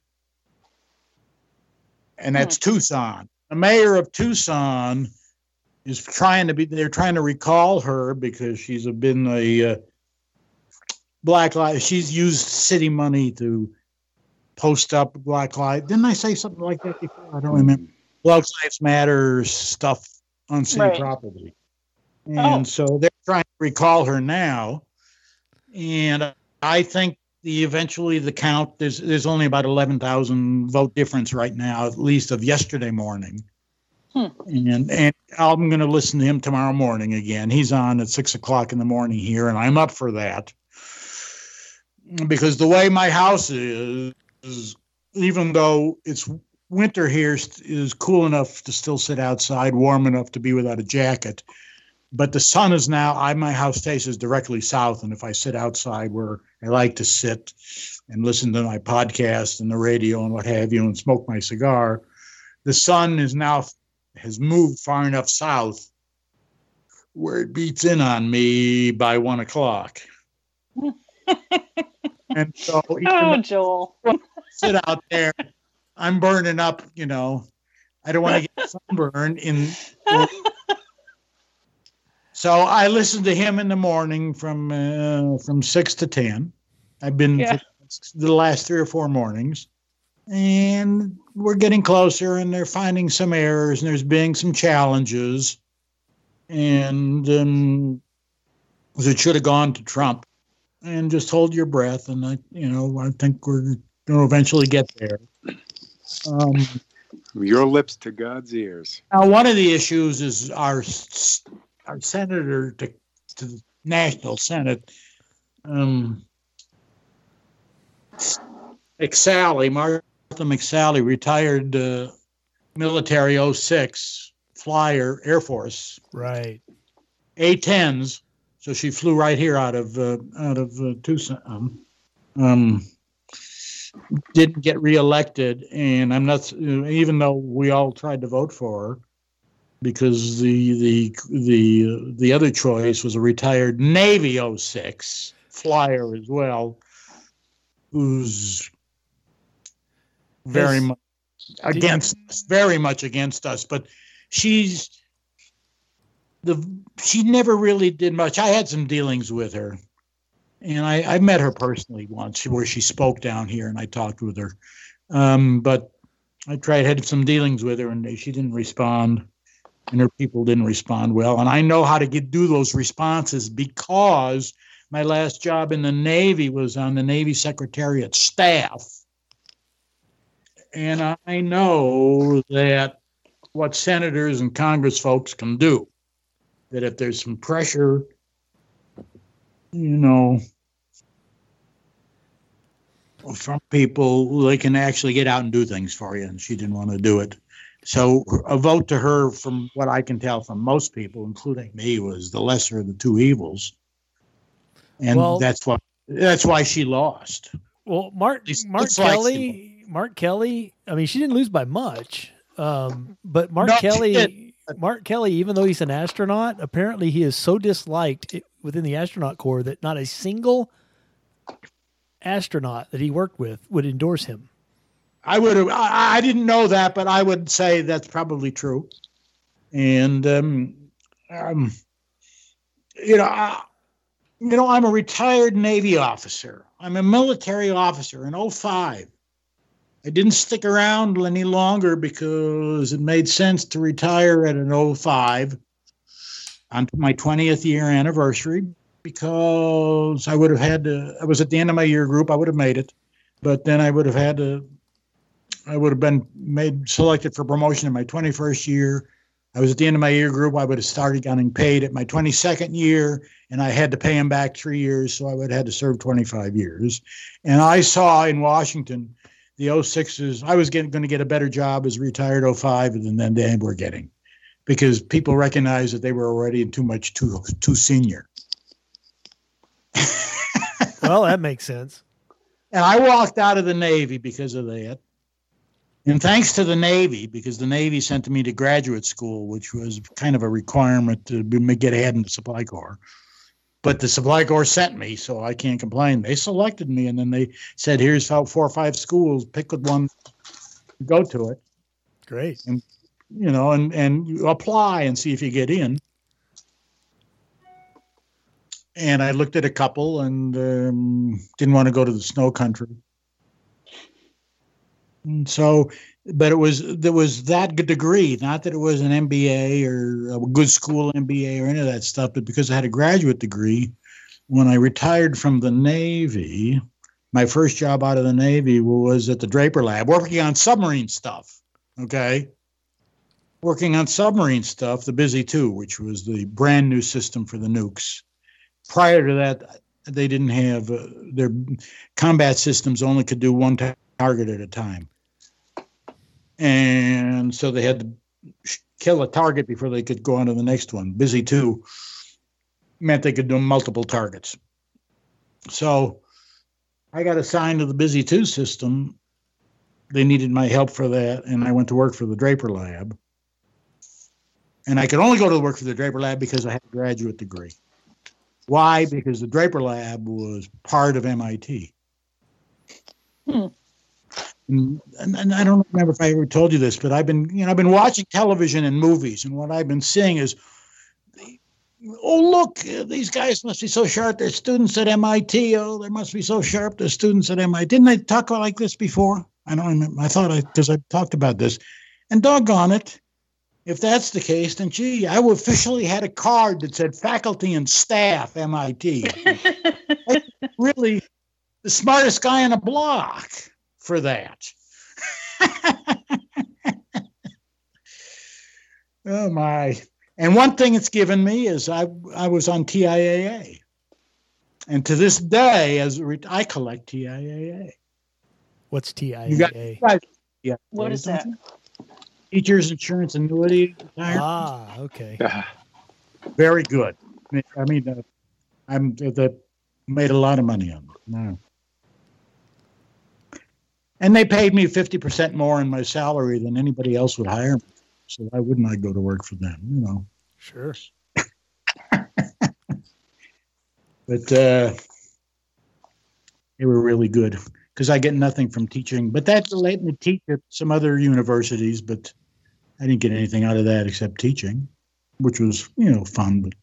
and that's Tucson. The mayor of Tucson is trying to be. They're trying to recall her because she's been a uh, black lives. She's used city money to post up black lives. Didn't I say something like that before? I don't remember. Black Lives Matter stuff on city Right. property, and Oh. so they're trying to recall her now. And I think the eventually the count there's there's only about eleven thousand vote difference right now, at least of yesterday morning. Hmm. And and I'm going to listen to him tomorrow morning again. He's on at six o'clock in the morning here, and I'm up for that because the way my house is, is even though it's winter here is cool enough to still sit outside, warm enough to be without a jacket. But the sun is now. I my house faces directly south, and if I sit outside where I like to sit and listen to my podcast and the radio and what have you, and smoke my cigar, the sun is now has moved far enough south where it beats in on me by one o'clock. and so Oh, Joel. sit out there. I'm burning up, you know. I don't want to get sunburned in. so I listen to him in the morning from uh, from six to ten. I've been Yeah. the last three or four mornings, and we're getting closer. And they're finding some errors, and there's being some challenges, and um, it should have gone to Trump. And just hold your breath, and I, you know, I think we're going to eventually get there. Um, Your lips to God's ears. now, one of the issues is our s- our senator to, to the national senate, um, McSally, Martha McSally, retired uh, military 06 flyer Air Force Right. A10s. So she flew right here out of uh, out of uh, Tucson. Um, um, didn't get reelected, and I'm not. Even though we all tried to vote for her, because the the the the other choice was a retired Navy 06 flyer as well, who's very much against us, very much against us. But she's the she never really did much. I had some dealings with her, and I, I met her personally once where she spoke down here, and I talked with her. Um, but I tried had some dealings with her, and she didn't respond, and her people didn't respond well. And I know how to get do those responses because my last job in the Navy was on the Navy Secretariat staff, and I know that what senators and Congress folks can do that if there's some pressure, you know, from people, they can actually get out and do things for you. And she didn't want to do it. So a vote to her, from what I can tell from most people, including me, was the lesser of the two evils, and Well- that's why that's why she lost. Well, Mark He's- Mark like Kelly, Mark Kelly. I mean, she didn't lose by much, um, but Mark No, Kelly. Mark Kelly, even though he's an astronaut, apparently he is so disliked within the astronaut corps that not a single astronaut that he worked with would endorse him. I would have. I, I didn't know that, but I would say that's probably true. And um, um, you know, I, you know, I'm a retired Navy officer. I'm a military officer in 05. I didn't stick around any longer because it made sense to retire at an 05 on my 20th year anniversary because I would have had to, I was at the end of my year group, I would have made it, but then I would have had to, I would have been made selected for promotion in my 21st year. I was at the end of my year group, I would have started getting paid at my 22nd year, and I had to pay him back three years, so I would have had to serve 25 years. And I saw in Washington the 06s, I was getting, going to get a better job as a retired 05 than then they were getting because people recognized that they were already too much too too senior. Well, that makes sense. And I walked out of the Navy because of that. And thanks to the Navy, because the Navy sent me to graduate school, which was kind of a requirement to get ahead in the Supply Corps. But the Supply Corps sent me, so I can't complain. They selected me, and then they said, "Here's how four or five schools. Pick one, go to it, Great. And you know, and and you apply and see if you get in." And I looked at a couple and um, didn't want to go to the snow country. And so, but it was there was that degree, not that it was an MBA or a good school MBA or any of that stuff, but because I had a graduate degree. When I retired from the Navy, my first job out of the Navy was at the Draper Lab, working on submarine stuff. Okay, working on submarine stuff, the Busy Two, which was the brand new system for the nukes. Prior to that, they didn't have uh, their combat systems only could do one ta- target at a time. And so they had to kill a target before they could go on to the next one. Busy two meant they could do multiple targets. So I got assigned to the Busy two system. They needed my help for that, and I went to work for the Draper Lab. And I could only go to work for the Draper Lab because I had a graduate degree. Why? Because the Draper Lab was part of MIT. Hmm. And, and, I don't remember if I ever told you this, but I've been, you know, I've been watching television and movies, and what I've been seeing is, oh look, these guys must be so sharp. They're students at MIT. Oh, they must be so sharp. They're students at MIT. Didn't I talk about like this before? I don't remember. I thought I because I talked about this, and doggone it, if that's the case, then gee, I officially had a card that said faculty and staff MIT. really, the smartest guy on the block for that. oh my! And one thing it's given me is I I was on TIAA, and to this day, as re- I collect TIAA. What's TIAA? You got- TIAA? Yeah, What is that? Teachers Insurance Annuity. retirement. Ah, okay. Very good. I mean, uh, I'm that made a lot of money on it. No. And they paid me fifty percent more in my salary than anybody else would hire me. So why wouldn't I go to work for them? You know. Sure. But uh, they were really good because I get nothing from teaching. But that let me teach at some other universities, but I didn't get anything out of that except teaching, which was you know fun. But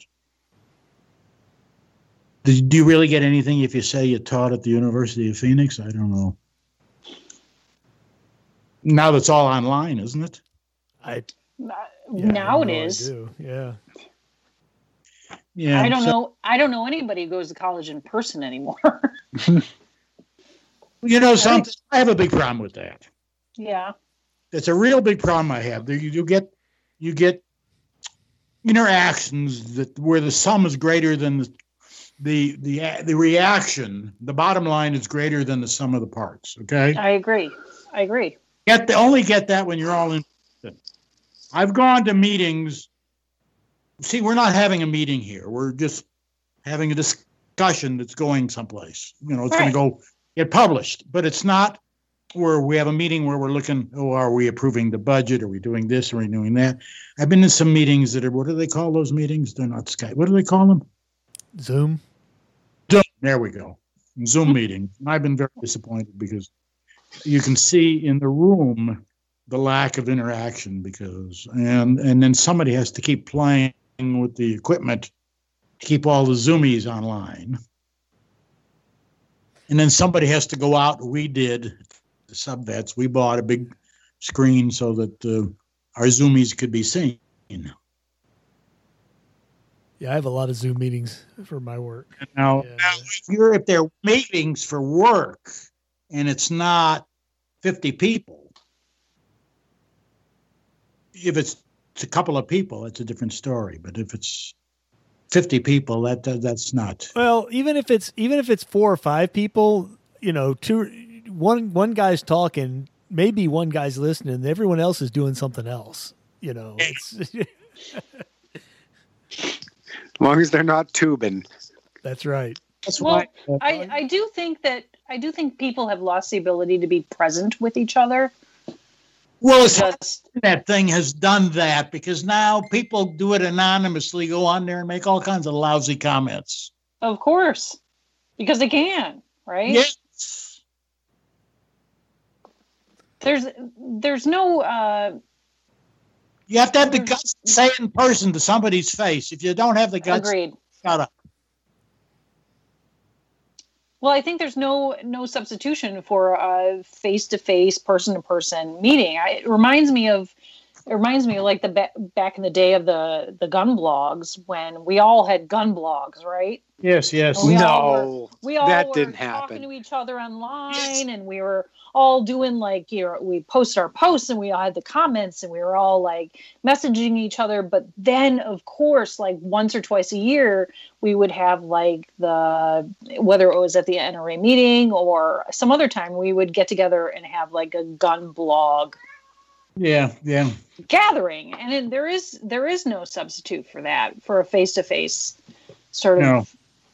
do you really get anything if you say you taught at the University of Phoenix? I don't know. Now that's all online, isn't it? I yeah, now I it know I is. do. Yeah. Yeah. I don't so- know. I don't know anybody who goes to college in person anymore. You know something? I have a big problem with that. yeah. It's a real big problem I have. You, you get you get interactions that where the sum is greater than the the the the reaction. The bottom line is greater than the sum of the parts. Okay, I agree. I agree. Get the only get that when you're all in. I've gone to meetings. See, we're not having a meeting here. We're just having a discussion that's going someplace. You know, it's Right. going to go get published, but it's not where we have a meeting where we're looking, oh, are we approving the budget? Are we doing this? Are we doing that? I've been in some meetings that are, what do they call those meetings? They're not Skype. What do they call them? Zoom. Zoom. There we go. Zoom meeting. I've been very disappointed because you can see in the room the lack of interaction because and and then somebody has to keep playing with the equipment to keep all the zoomies online. And then somebody has to go out. We did the subvets. We bought a big screen so that uh, our zoomies could be seen. Yeah, I have a lot of Zoom meetings for my work. Now, Yeah. now if you're if they're meetings for work and it's not 50 people, if it's, it's a couple of people, it's a different story. But if it's 50 people, that, that that's not. Well, even if it's even if it's four or five people, you know, two one one guy's talking, maybe one guy's listening, and everyone else is doing something else. You know, it's, As long as they're not tubing. that's right. That's Well, why I, I do think that I do think people have lost the ability to be present with each other. well, it's Just that thing has done that because now people do it anonymously, go on there and make all kinds of lousy comments. of course, because they can, right? Yes. There's there's no uh, You have to have the guts to say it in person to somebody's face. If you don't have the guts, agreed. shut up. Well, I think there's no no substitution for a face to face, person to person meeting. I, it reminds me of it reminds me of like the ba- back in the day of the the gun blogs when we all had gun blogs, right? Yes, yes. We all no, We all that were didn't talking happen. to each other online, and we were all doing like you know we post our posts, and we all had the comments, and we were all like messaging each other. But then, of course, like once or twice a year, we would have like the whether it was at the NRA meeting or some other time, we would get together and have like a gun blog Yeah, yeah. gathering, and it, there is there is no substitute for that for a face to face sort of No.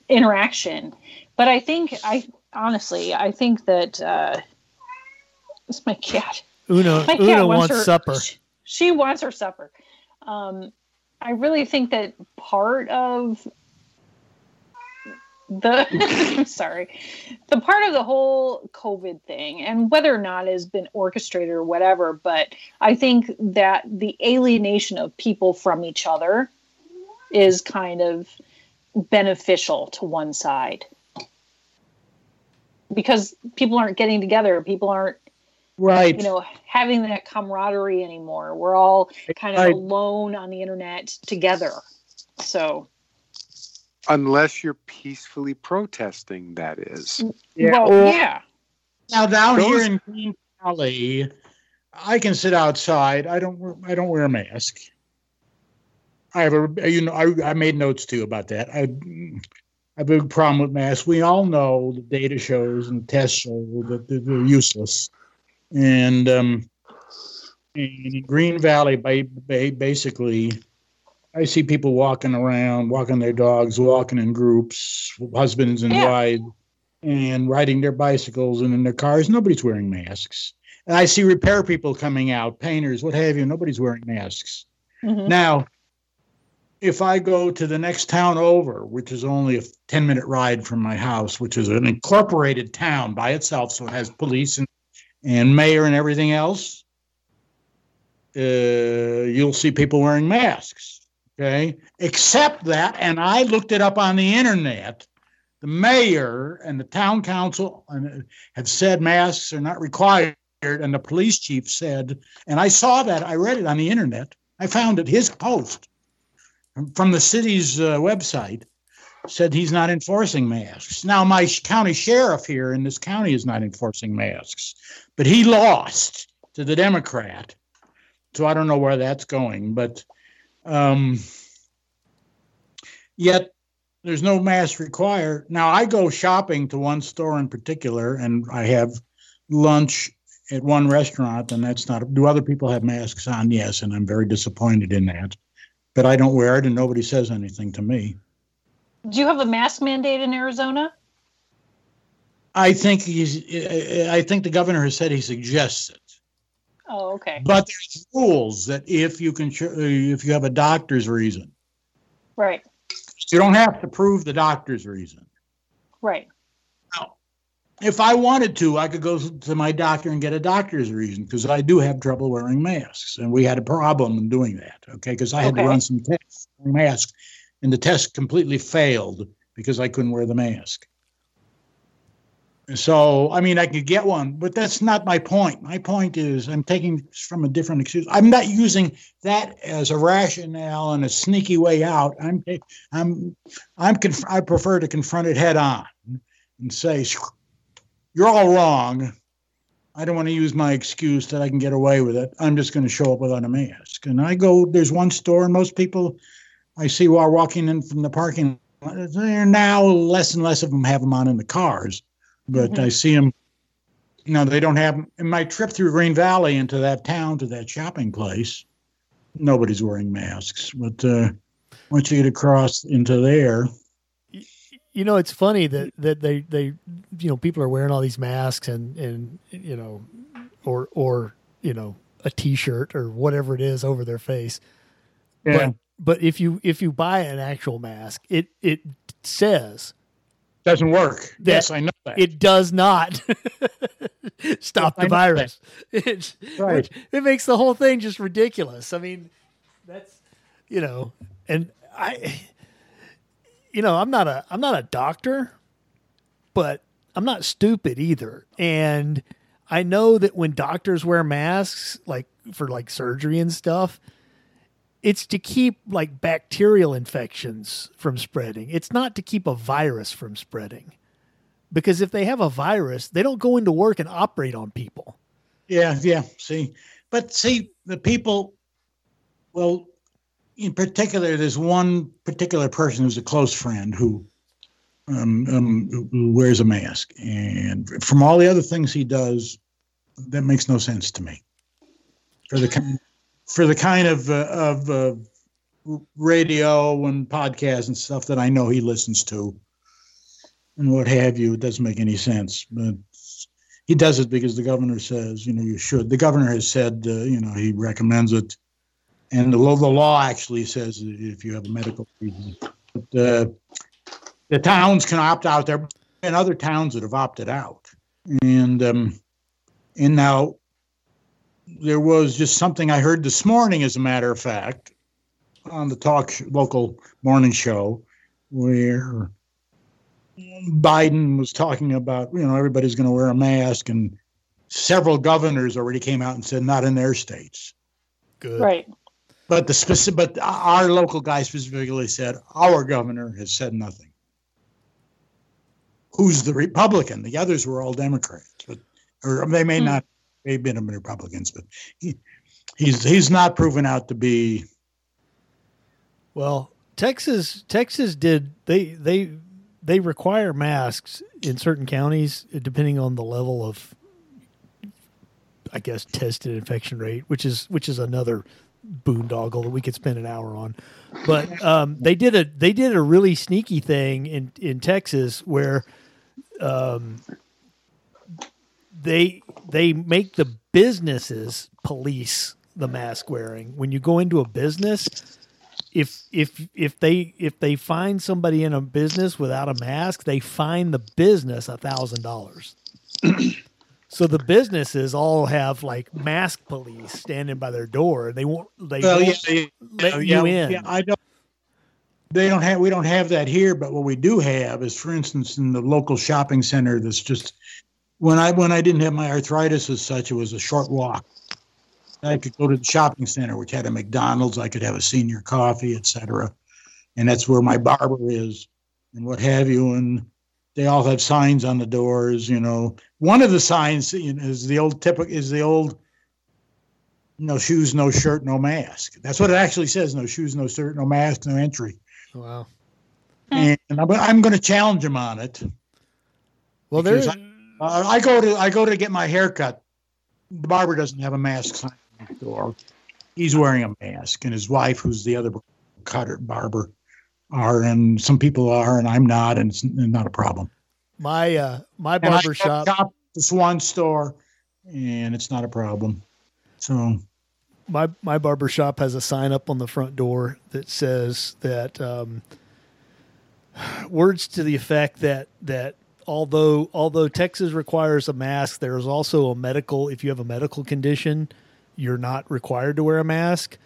interaction. But I think I honestly I think that uh, it's my cat. Uno My cat Uno wants her, supper. She, she wants her supper. Um, I really think that part of the I'm sorry, the part of the whole COVID thing, and whether or not it has been orchestrated or whatever, but I think that the alienation of people from each other is kind of beneficial to one side because people aren't getting together people aren't Right. you know having that camaraderie anymore we're all kind of Right. alone on the internet together so Unless you're peacefully protesting, that is. yeah. well Or- yeah Now down Those- here in Green Valley, I can sit outside. I don't. wear- I don't wear a mask. I have a. You know, I, I made notes too about that. I, I have a big problem with masks. We all know the data shows and tests show that they're, they're useless. And um, in Green Valley, ba- ba- basically, I see people walking around, walking their dogs, walking in groups, husbands and Yeah. wives, and riding their bicycles and in their cars. Nobody's wearing masks. And I see repair people coming out, painters, what have you. Nobody's wearing masks. Mhm. Now, if I go to the next town over, which is only a 10 minute ride from my house, which is an incorporated town by itself, so it has police and, and mayor and everything else, uh, you'll see people wearing masks. Okay. Except that, and I looked it up on the internet, the mayor and the town council and, have said masks are not required. And the police chief said, and I saw that, I read it on the internet. I found it, his post from the city's uh, website said he's not enforcing masks. Now, my county sheriff here in this county is not enforcing masks, but he lost to the Democrat. So I don't know where that's going, but um, yet there's no mask required. Now, I go shopping to one store in particular and I have lunch at one restaurant, and that's not. Do other people have masks on? Yes, and I'm very disappointed in that. But I don't wear it, and nobody says anything to me. Do you have a mask mandate in Arizona? I think he's. I think the governor has said he suggests it. Oh, okay. But there's rules that if you can, uh, if you have a doctor's reason, right, you don't have to prove the doctor's reason. Right. Now, if I wanted to, I could go to my doctor and get a doctor's reason because I do have trouble wearing masks, and we had a problem in doing that. Okay, because I had Okay. to run some tests wearing masks, and the test completely failed because I couldn't wear the mask. So, I mean, I could get one, but that's not my point. My point is, I'm taking from a different excuse. I'm not using that as a rationale and a sneaky way out. I'm, I'm, I'm. Conf- I prefer to confront it head on and say, "You're all wrong." I don't want to use my excuse that I can get away with it. I'm just going to show up without a mask. And I go. There's one store, and most people I see while walking in from the parking lot, there now less and less of them have them on in the cars but Mhm. I see them. You know, they don't have in my trip through Green Valley into that town to that shopping place. Nobody's wearing masks, but uh, once you get across into there, You know, it's funny that that they they you know people are wearing all these masks and and you know or or you know a t-shirt or whatever it is over their face. But but if you if you buy an actual mask, it it says doesn't work. That- yes, I know that. it does not stop I the virus. It, Right. which- it makes the whole thing just ridiculous. I mean, that's you know, and I, you know, I'm not a I'm not a doctor, but I'm not stupid either, and I know that when doctors wear masks, like for like surgery and stuff. It's to keep like bacterial infections from spreading. It's not to keep a virus from spreading because if they have a virus, they don't go into work and operate on people. yeah, yeah. See, but see the people. Well, in particular, there's one particular person who's a close friend who um, um, who wears a mask, and from all the other things he does, that makes no sense to me. For the for the kind of uh, of uh, radio and podcasts and stuff that I know he listens to, and what have you, it doesn't make any sense. But he does it because the governor says, you know, you should. The governor has said, uh, you know, he recommends it, and the law, the law actually says if you have a medical reason. But, uh, the towns can opt out there, and other towns that have opted out, and um, and now there was just something I heard this morning, as a matter of fact, on the talk sh- local morning show, where Biden was talking about, you know, everybody's going to wear a mask, and several governors already came out and said not in their states. Good. Right. But the specific, but our local guy specifically said our governor has said nothing. Who's the Republican? The others were all Democrats, but or they may Hmm. not. They've been Republicans, but he, he's he's not proven out to be. Well, Texas Texas did they they they require masks in certain counties depending on the level of I guess tested infection rate, which is which is another boondoggle that we could spend an hour on. But um, they did a they did a really sneaky thing in in Texas where um, they they make the businesses police the mask wearing. When you go into a business, if if if they if they find somebody in a business without a mask, they fine the business a thousand dollars. So the businesses all have like mask police standing by their door. They won't. They Well, won't yeah, let oh, yeah, you in. Yeah, I don't. They don't have. We don't have that here. But what we do have is, for instance, in the local shopping center. That's just when I when I didn't have my arthritis as such, it was a short walk. I could go to the shopping center, which had a McDonald's. I could have a senior coffee, etc. And that's where my barber is, and what have you. And they all have signs on the doors. You know, one of the signs you know, is the old typical is the old no shoes, no shirt, no mask. That's what it actually says: no shoes, no shirt, no mask, no entry. Wow. Hmm. And I'm, I'm going to challenge him on it. Well, there's. there. Uh, I go to I go to get my hair cut the barber doesn't have a mask sign on the door. He's wearing a mask, and his wife, who's the other cutter barber, are, and some people are, and I'm not, and it's not a problem. My uh, my barber shop. this one store, and it's not a problem. So my my barber shop has a sign up on the front door that says that um, words to the effect that that although although Texas requires a mask, there is also a medical. If you have a medical condition, you're not required to wear a mask,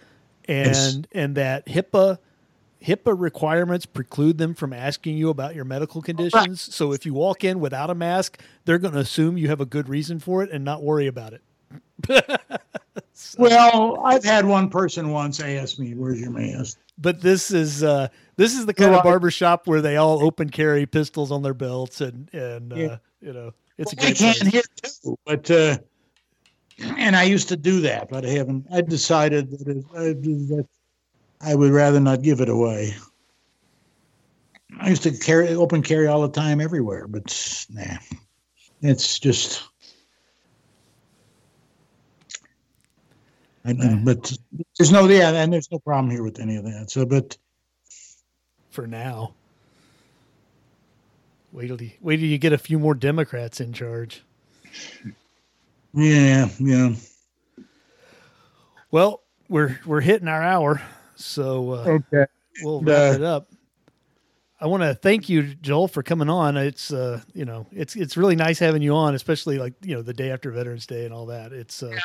and Yes. and that HIPAA. HIPAA requirements preclude them from asking you about your medical conditions. So if you walk in without a mask, they're going to assume you have a good reason for it and not worry about it. Well, I've had one person once ask me, "Where's your mask?" but this is uh this is the kind of Right. barber shop where they all open carry pistols on their belts and and uh, you know it's a Well, I great can place. here too, but uh, and I used to do that, but I haven't. I decided that, it, I, that I would rather not give it away. I used to carry open carry all the time everywhere, but nah, it's just. I know, but there's no yeah, and there's no problem here with any of that. So, but for now. Wait till you, wait till you get a few more Democrats in charge. yeah, yeah. Well, we're we're hitting our hour, so uh, Okay. we'll The- wrap it up. I want to thank you, Joel, for coming on. It's uh, you know, it's it's really nice having you on, especially like you know the day after Veterans Day and all that. It's uh,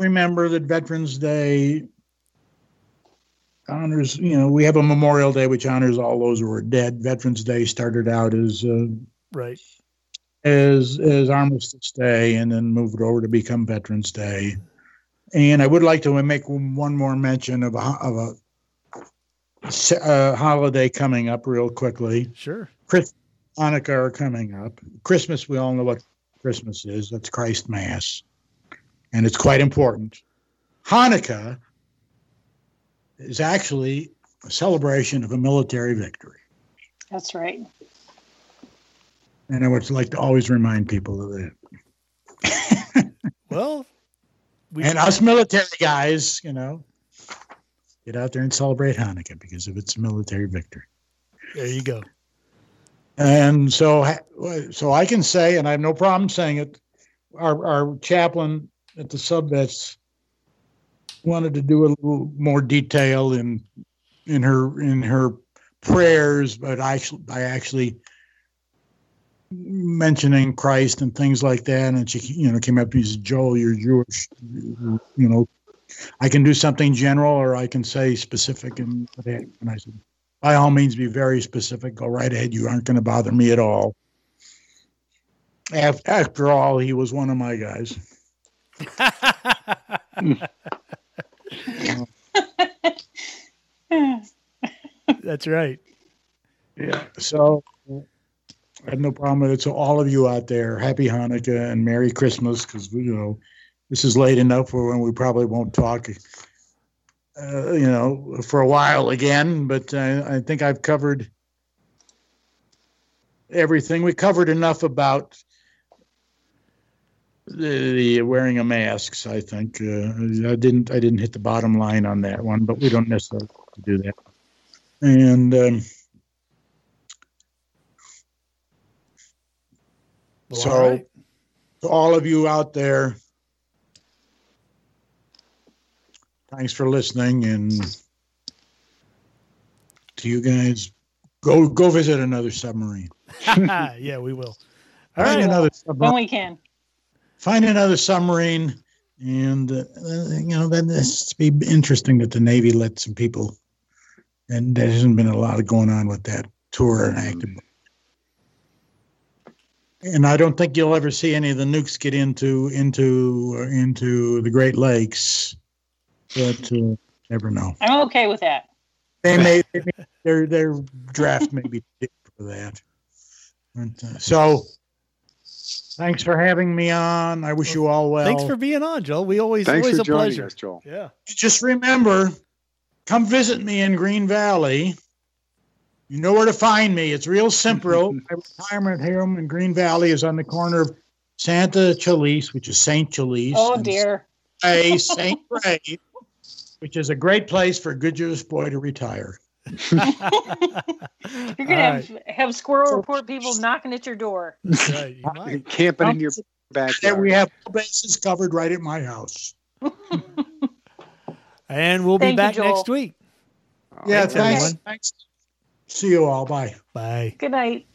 remember that Veterans Day honors, you know, we have a Memorial Day which honors all those who are dead. Veterans Day started out as uh, right. as as Armistice Day and then moved over to become Veterans Day. And I would like to make one more mention of a of a, uh holiday coming up real quickly. Sure. Chris Hanukkah are coming up. Christmas, we all know what Christmas is. That's Christ Mass. And it's quite important. Hanukkah is actually a celebration of a military victory. That's right. And I would like to always remind people of that. Well, we And us military guys, you know, get out there and celebrate Hanukkah because of its military victory. there you go. And so, so I can say, and I have no problem saying it. Our our chaplain at the subvets wanted to do a little more detail in in her in her prayers, but I actually I actually mentioning Christ and things like that, and she you know came up and said, "Joel, you're Jewish, you know." I can do something general, or I can say specific. And, and I said, by all means, be very specific. Go right ahead. You aren't going to bother me at all. After all, he was one of my guys. That's right. Yeah. So I have no problem with it. So all of you out there, happy Hanukkah and Merry Christmas, because you know this is late enough for when we probably won't talk. Uh, you know, for a while again, but I, I think I've covered everything. We covered enough about the, the wearing of masks. I think uh, I didn't. I didn't hit the bottom line on that one, but we don't necessarily have to do that. And um, Well, So- all right. to all of you out there, thanks for listening, and to you guys, go go visit another submarine. yeah, we will. All Find right. another When we can. Find another submarine, and uh, you know then it's be interesting that the Navy let some people, and there hasn't been a lot of going on with that tour and active. And I don't think you'll ever see any of the nukes get into into uh, into the Great Lakes, but uh, never know. I'm okay with that. They may, they may their their draft may be for that. But, uh, so, thanks for having me on. I wish you all well. Thanks for being on, Joel. We always Thanks always for a joining pleasure. us, Joel. Yeah. just remember, come visit me in Green Valley. You know where to find me. It's real simple. My retirement home in Green Valley is on the corner of Santa Chalice, which is Saint Chalice. Oh dear. Ray, Saint Ray, which is a great place for a good Jewish boy to retire. You're gonna have, have squirrel report people knocking at your door. Right. You might. Camping in your And backyard. we have bases covered right at my house. And we'll be Thank you, back Joel. next week. Yeah, Thanks, thanks. Thanks. See you all. Bye. Bye. Good night.